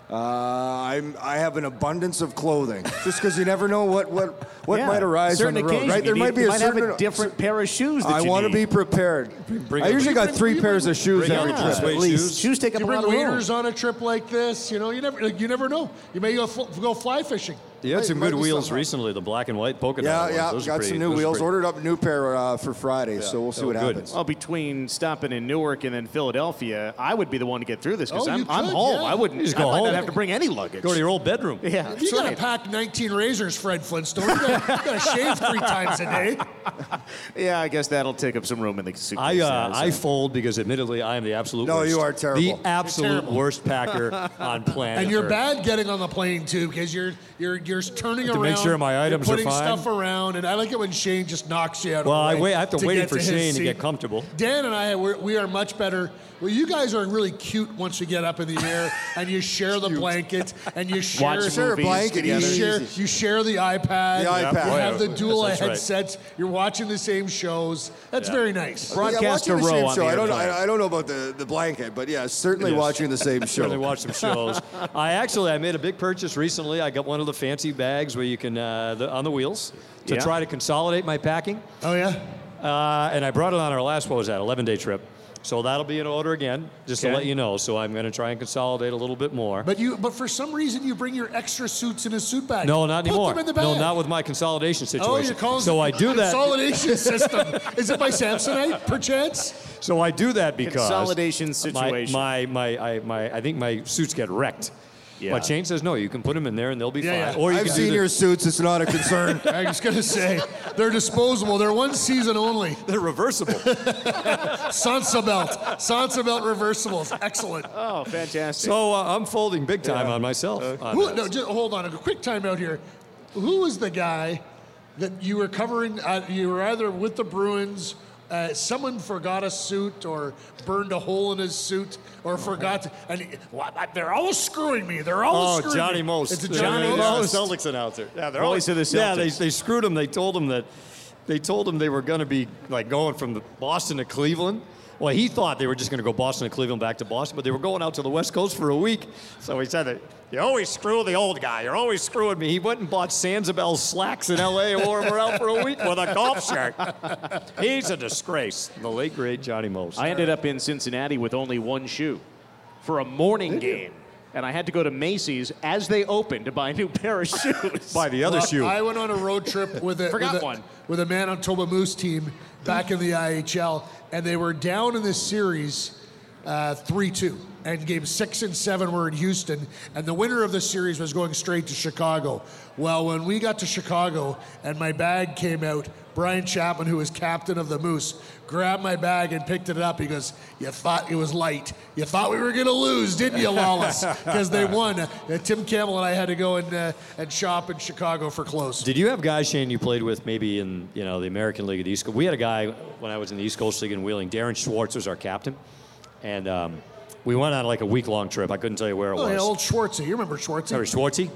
Uh, I'm I have an abundance of clothing. Just because you never know what what what Yeah. might arise certain on the road, occasion, right? you There need- might be you a might certain have a different pair of shoes. That I you want to need. be prepared. bring I a- usually got three pairs bring- of shoes bring every out trip, at least. shoes. Shoes take up You a bring lot of room. waders on a trip like this, you know. You never, you never know. You may go, fl- go fly fishing. You had some good wheels recently, the black and white polka dot Yeah, ones. yeah. Those got pretty- some new wheels. pretty- Ordered up a new pair uh, for Friday, so we'll see Oh, what good. happens. Well, between stopping in Newark and then Philadelphia, I would be the one to get through this because Oh, I'm, I'm could, home. yeah. I wouldn't. Just I go might home. not have to bring any luggage. Go to your old bedroom. yeah, You that's got to pack 19 razors, Fred Flintstone. You got to shave three times a day. (laughs) Yeah, I guess that'll take up some room in the suitcase. I, uh, so. I fold because admittedly I am the absolute No, worst. you are terrible. The absolute terrible. worst packer (laughs) on planet And you're Earth. bad getting on the plane too, because you're you're you're turning around. To around. make sure my you're items are putting fine. stuff around, and I like it when Shane just knocks you out. Well, of I the way wait. I have to, wait for his Shane to get comfortable. Dan and I, we're, we are much better. Well, you guys are really cute once you get up in the air (laughs) and you share the blanket and you share, Watch Share a movies blanket, you together. easy. share, you share the iPad. The iPad. You have the dual That's right. headsets. You're watching the same shows. That's very nice. Yeah, Broadcaster watching the row same on show. the I don't know. I, I don't know about the, the blanket, but yeah, certainly Yes. watching the same (laughs) show. Certainly watch some shows. (laughs) I actually I made a big purchase recently. I got one of the fancy bags where you can uh, the, on the wheels to Yeah. try to consolidate my packing. Oh yeah. Uh, and I brought it on our last what was that 11 day trip. So that'll be in order again, just to let you know. So I'm going to try and consolidate a little bit more. But you, but for some reason, you bring your extra suits in a suit bag. no, not Put anymore. Them in the bag. No, not with my consolidation situation. Oh, you're calling so I do that. consolidation (laughs) system. Is it by Samsonite, perchance? So I do that because Consolidation my- situation. My my I, my I think my suits get wrecked. Yeah. But Shane says no. You can put them in there and they'll be Yeah, fine. yeah. Or you I've can do seen the- your suits. It's not a concern. (laughs) I was gonna say they're disposable. They're one season only. (laughs) They're reversible. (laughs) Sansabelt, Sansa belt reversibles. Excellent. Oh, fantastic. so uh, I'm folding big time on myself. on Who, that. no, just hold on. A quick timeout here. Who was the guy that you were covering? Uh, you were either with the Bruins. Uh, someone forgot a suit or burned a hole in his suit or forgot to, and he, well, I- they're all screwing me. They're always Oh, screwing Johnny. Most. It's a Johnny yeah, Most. yeah, Celtics announcer. Yeah, they're always, of the Celtics. Yeah, they, they screwed him. They told him that they told him they were going to be like going from Boston to Cleveland. Well, he thought they were just going to go Boston to Cleveland back to Boston, but they were going out to the West Coast for a week. So he said that you always screw the old guy. You're always screwing me. He went and bought Sansabelt slacks in L.A. and wore them around for a week with a golf shirt. He's a disgrace. The late great Johnny Most. I ended up in Cincinnati with only one shoe for a morning game. And I had to go to Macy's as they opened to buy a new pair of shoes. By the other Well, shoe. I went on a road trip with a, Forgot with a, one. with a Manitoba Moose team back in the IHL, and they were down in this series uh, 3 2. And game six and seven were in Houston, and the winner of the series was going straight to Chicago. Well, when we got to Chicago and my bag came out, Brian Chapman, who was captain of the Moose, grabbed my bag and picked it up. He goes, You thought it was light. You thought we were going to lose, didn't you, Lawless? (laughs) Because they won. Uh, Tim Campbell and I had to go and, uh, and shop in Chicago for clothes. Did you have guys, Shane, you played with maybe in you know the American League of the East Coast? We had a guy when I was in the East Coast League in Wheeling. Darren Schwartz was our captain, and um, we went on like a week long trip. I couldn't tell you where it Oh, was. yeah, old Schwartzy. You remember Schwartzy? Remember Schwartzy?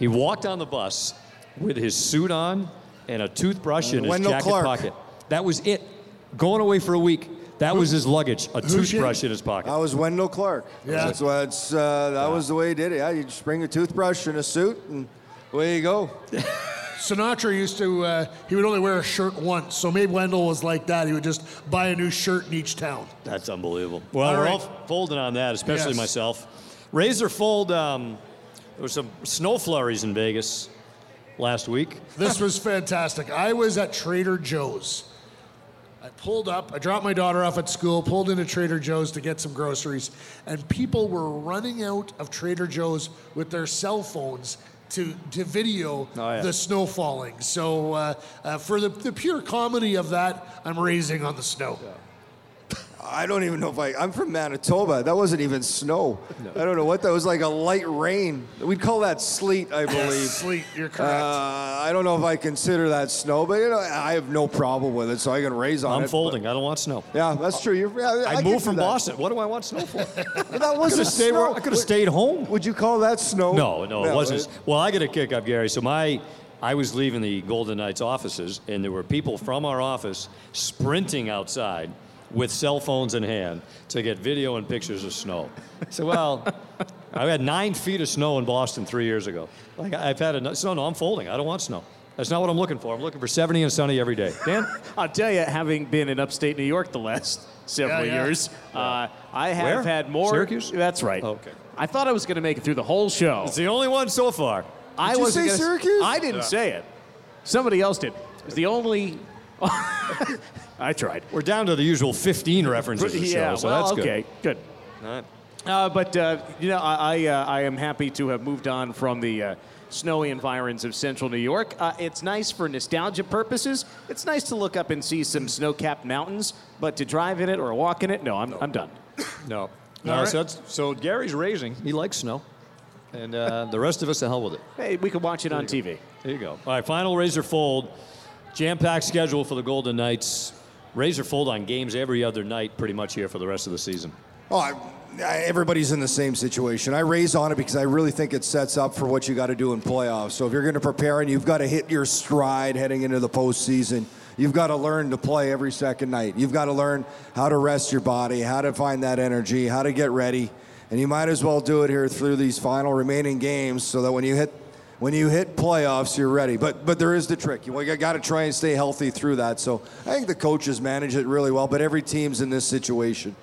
he walked on the bus with his suit on and a toothbrush in his Wendel jacket Clark. pocket. That was it. Going away for a week. That was his luggage. A toothbrush in his pocket. I was Wendel Clark. Yeah. That's why it's, uh, that was the way he did it. Yeah, you just bring a toothbrush and a suit, and away you go. (laughs) Sinatra used to, uh, he would only wear a shirt once. So maybe Wendel was like that. He would just buy a new shirt in each town. That's unbelievable. Well, All we're right. all folding on that, especially Yes. myself. Razor fold. Um, there was some snow flurries in Vegas last week. This was fantastic. I was at Trader Joe's. I pulled up, I dropped my daughter off at school, pulled into Trader Joe's to get some groceries, and people were running out of Trader Joe's with their cell phones to, to video Oh, yeah. the snow falling. So, uh, uh, for the, the pure comedy of that, I'm raising on the snow. I don't even know if I. I'm from Manitoba. That wasn't even snow. I don't know what that was. Like a light rain. We'd call that sleet, I believe. Sleet, you're Uh, correct. I don't know if I consider that snow, but you know, I have no problem with it, so I can raise on it. I'm it. folding. I don't want snow. yeah, that's true. You're, yeah, I, can moved from that. Boston. What do I want snow for? (laughs) That wasn't stayed snow. where- I could have stayed home. Would you call that snow? No, no, it wasn't. it- Well, I get a kick up, Gary. So my, I was leaving the Golden Knights offices, and there were people from our office sprinting outside with cell phones in hand to get video and pictures of snow. So, well, I had nine feet of snow in Boston three years ago. Like I've had a snow. no, I'm folding. I don't want snow. That's not what I'm looking for. I'm looking for 70 and sunny every day. Dan, (laughs) I'll tell you, having been in upstate New York the last several Yeah, yeah. years, uh, I have Where? had more. Syracuse? That's right. Okay. I thought I was going to make it through the whole show. it's the only one so far. I you wasn't say gonna- Syracuse? I didn't say it. Somebody else did. It's the only. (laughs) (laughs) I tried. We're down to the usual 15 references a yeah. show, so well, that's good. okay. Good. All right. Uh, but uh, you know, I I, uh, I am happy to have moved on from the uh, snowy environs of Central New York. Uh, it's nice for nostalgia purposes. It's nice to look up and see some snow-capped mountains, but to drive in it or walk in it, no, I'm I'm done. No. (coughs) No, All right. so, that's, so Gary's raising. He likes snow. And uh, the rest of us, the hell with it. Hey, we can watch it on TV. There you go. All right, final Razor Fold. Jam packed schedule for the Golden Knights. Razor Fold on games every other night, pretty much here for the rest of the season. Oh, I, I, everybody's in the same situation. I raise on it because I really think it sets up for what you got to do in playoffs. So if you're going to prepare and you've got to hit your stride heading into the postseason, you've got to learn to play every second night. You've got to learn how to rest your body, how to find that energy, how to get ready, and you might as well do it here through these final remaining games, so that when you hit when you hit playoffs, you're ready. But but there is the trick. You got to try and stay healthy through that. So I think the coaches manage it really well. But every team's in this situation.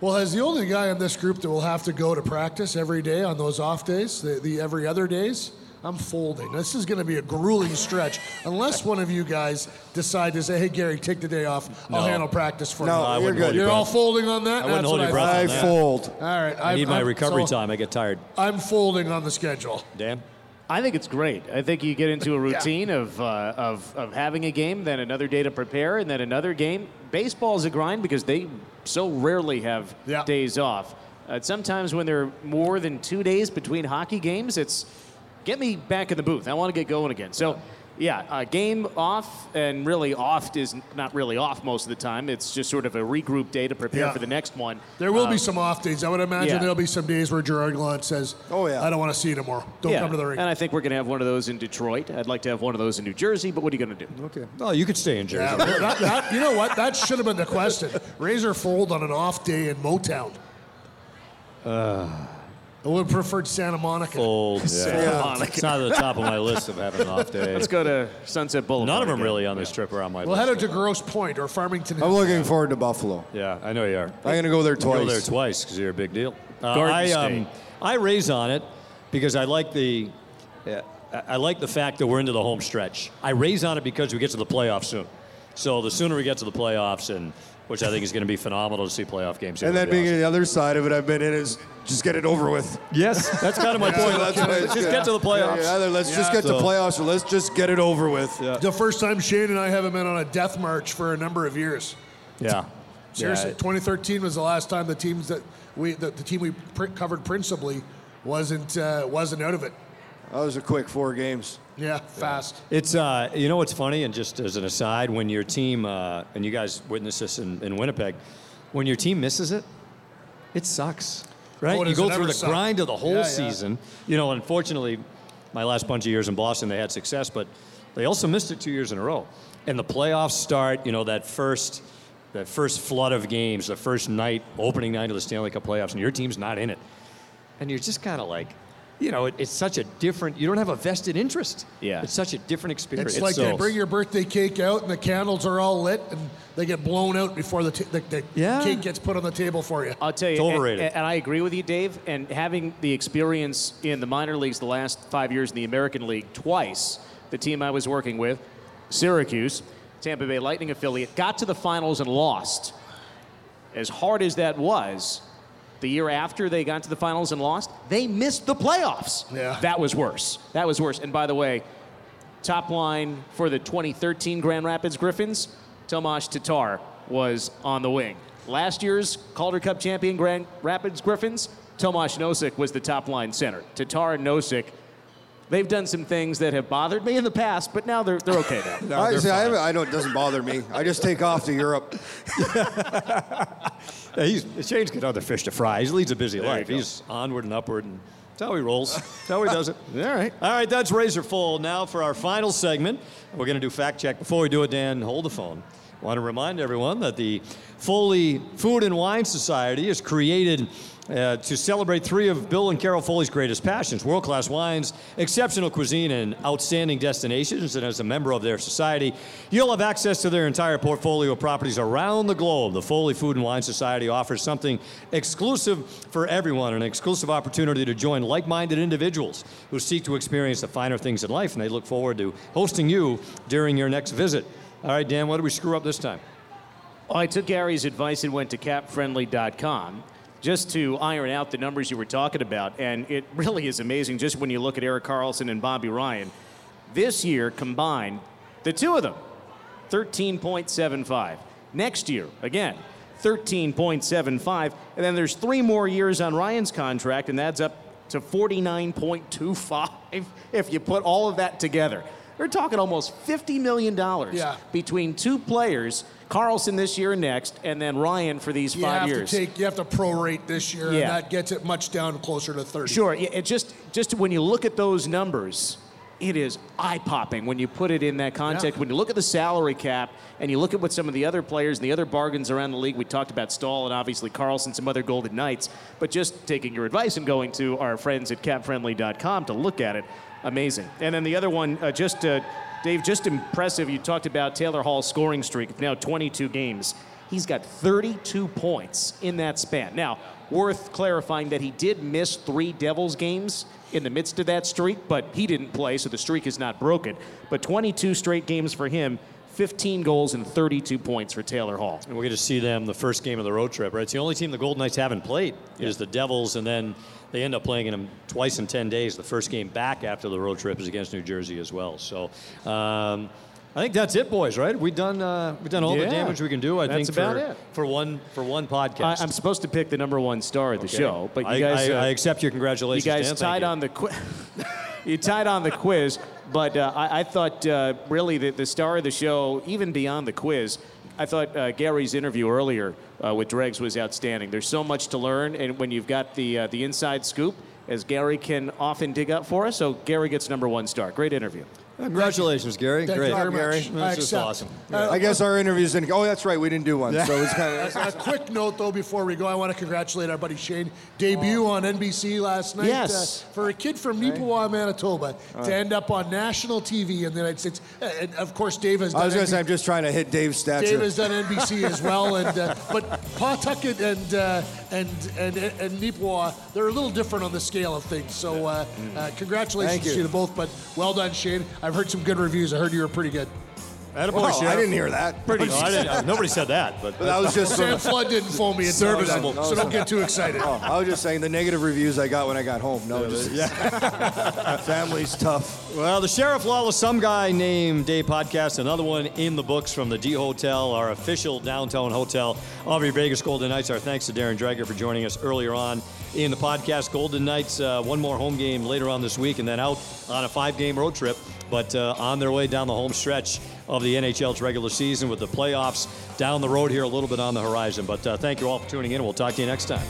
Well, as the only guy in this group that will have to go to practice every day on those off days, the, the every other days, I'm folding. This is going to be a grueling stretch unless one of you guys decide to say, "Hey, Gary, take the day off. I'll No. handle practice for No, you." I wouldn't you're hold good. your You're all folding on that. I wouldn't That's hold what your breath thought. I on that. fold. All right, I need I'm- my I'm- recovery so time. I get tired. I'm folding on the schedule. Dan? I think it's great. I think you get into a (laughs) routine of, uh, of, of having a game, then another day to prepare, and then another game. Baseball's a grind because they so rarely have Yeah. days off. Uh, sometimes when there are more than two days between hockey games, it's get me back in the booth. I want to get going again. So, yeah, a game off, and really off is not really off most of the time. It's just sort of a regroup day to prepare Yeah. for the next one. There will Uh, be some off days. I would imagine yeah. there'll be some days where Gerard Gallant says, Oh, yeah. I don't want to see you tomorrow. Don't yeah, come to the ring." and I think we're going to have one of those in Detroit. I'd like to have one of those in New Jersey, but what are you going to do? Okay. Oh, you could stay in Jersey. Yeah, that, that, you know what? That should have been the question. Razor fold on an off day in Motown. I would have preferred Santa Monica. Fold. Santa Yeah. It's not at the top of my list of having an off day. Let's go to Sunset Boulevard. None of them again. really on this trip are on my We'll list. head out to Grosse Pointe or Farmington. I'm looking forward to Buffalo. Yeah, I know you are. I'm going to go there twice. Go twice. there twice because you're a big deal. Uh, Garden I, State. I raise on it because I like the, yeah, I I like the fact that we're into the home stretch. I raise on it because we get to the playoffs soon. So the sooner we get to the playoffs and which I think is going to be phenomenal to see playoff games. And to then be being honest. the other side of it, I've been in is just get it over with. yes, that's kind of my (laughs) point. That's what I- Just get to the playoffs. Yeah, either let's just Yeah. get to So- playoffs or let's just get it over with. The first time Shane and I haven't been on a death march for a number of years. Yeah. Seriously, Yeah. 2013 was the last time the teams that we the, the team we pr- covered principally wasn't uh, wasn't out of it. That was a quick four games. Yeah, fast. It's uh, you know what's funny, and just as an aside, when your team uh, and you guys witnessed this in, in Winnipeg, when your team misses it, it sucks, right? Oh, you go through the suck? grind of the whole Yeah, yeah. season. You know, unfortunately, my last bunch of years in Boston, they had success, but they also missed it two years in a row. And the playoffs start, you know, that first that first flood of games, the first night, opening night of the Stanley Cup playoffs, and your team's not in it, and you're just kind of like. You know, it, it's such a different. You don't have a vested interest. Yeah. it's such a different experience. It's like So- they bring your birthday cake out and the candles are all lit and they get blown out before the, t- the, the Yeah. cake gets put on the table for you. I'll tell you, It's overrated. And, and I agree with you, Dave. And having the experience in the minor leagues the last five years in the American League twice, the team I was working with, Syracuse, Tampa Bay Lightning affiliate, got to the finals and lost. As hard as that was, the year after they got to the finals and lost, they missed the playoffs. Yeah. That was worse. That was worse. And by the way, top line for the 2013 Grand Rapids Griffins, Tomas Tatar was on the wing. Last year's Calder Cup champion Grand Rapids Griffins, Tomas Nosek was the top line center. Tatar and Nosek, they've done some things that have bothered me in the past, but now they're, they're okay now. (laughs) I, see, I, I don't. It doesn't bother me. I just take off to Europe. (laughs) Yeah, he's Shane's got other fish to fry. He leads a busy you life. He's onward and upward, and that's how he rolls. That's how he does it. (laughs) All right. All right, that's Razor Full. Now for our final segment, we're going to do fact check. Before we do it, Dan, hold the phone. I want to remind everyone that the Foley Food and Wine Society is created uh, to celebrate three of Bill and Carol Foley's greatest passions world class wines, exceptional cuisine, and outstanding destinations. And as a member of their society, you'll have access to their entire portfolio of properties around the globe. The Foley Food and Wine Society offers something exclusive for everyone an exclusive opportunity to join like minded individuals who seek to experience the finer things in life. And they look forward to hosting you during your next visit. All right, Dan, what did we screw up this time? I took Gary's advice and went to capfriendly.com just to iron out the numbers you were talking about. And it really is amazing just when you look at Erik Karlsson and Bobby Ryan. This year combined, the two of them, 13.75. Next year, again, 13.75. And then there's three more years on Ryan's contract, and that's up to 49.25 (laughs) if you put all of that together. They're talking almost $50 million Yeah. between two players, Karlsson this year and next, and then Ryan for these You five have years. to take you have to prorate this year, Yeah. and that gets it much down closer to 30. Sure. Yeah, it just just when you look at those numbers, it is eye-popping when you put it in that context. Yeah. When you look at the salary cap and you look at what some of the other players and the other bargains around the league, we talked about Staal and obviously Karlsson, some other Golden Knights, but just taking your advice and going to our friends at capfriendly.com to look at it, amazing. And then the other one, uh, just uh, Dave, just impressive. You talked about Taylor Hall's scoring streak of now 22 games. He's got 32 points in that span. Now, worth clarifying that he did miss three Devils games in the midst of that streak, but he didn't play, so the streak is not broken. But 22 straight games for him, 15 goals and 32 points for Taylor Hall. And we're going to see them the first game of the road trip, right? It's the only team the Golden Knights haven't played is the Devils, and then they end up playing them twice in 10 days. The first game back after the road trip is against New Jersey as well. So um, I think that's it, boys, right? We've done, uh, we've done all the damage we can do, I That's think, about for, it. for, one, for one podcast. I'm supposed to pick the number one star of the Okay. show, but you I, guys, I, uh, I accept your congratulations. you guys Dan. Tied you. on the quiz. (laughs) you tied on the quiz, but uh, I, I thought uh, really the, the star of the show, even beyond the quiz, I thought uh, Gary's interview earlier uh, with Dregs was outstanding. There's so much to learn, and when you've got the uh, the inside scoop, as Gary can often dig up for us, so Gary gets number one star. Great interview. Congratulations, Gary. Thank Great. you. Gary. That's just awesome. Uh, I guess our interviews didn't. Oh, that's right. We didn't do one. So it's kind of. (laughs) a quick note, though, before we go, I want to congratulate our buddy Shane. Debut on NBC last night. Yes. Uh, for a kid from Neepawa, Manitoba, to end up on national TV in the United States. Uh, and of course, Dave has done I was going to say, I'm just trying to hit Dave's stature. Dave has done NBC as well, and uh, but Pawtucket and uh, and and and Neepawa, they're a little different on the scale of things. So uh, uh, congratulations Thank you. to both. But well done, Shane. I've heard some good reviews. I heard you were pretty good. Attaboy, Well, I didn't hear that. Pretty. No, I didn't, nobody said that, but But that was just Sam sort of, Flood didn't phone me. until I was Serviceable. So don't get too excited. oh, I was just saying the negative reviews I got when I got home. No, just (laughs) family's tough. Well, the Sheriff Lawless, some guy named Day podcast, another one in the books from the D Hotel, our official downtown hotel of your Vegas Golden Knights. Our thanks to Darren Dreger for joining us earlier on in the podcast. Golden Knights, uh, one more home game later on this week, and then out on a five-game road trip. But uh, on their way down the home stretch of the NHL's regular season with the playoffs down the road here, a little bit on the horizon. But uh, thank you all for tuning in, we'll talk to you next time.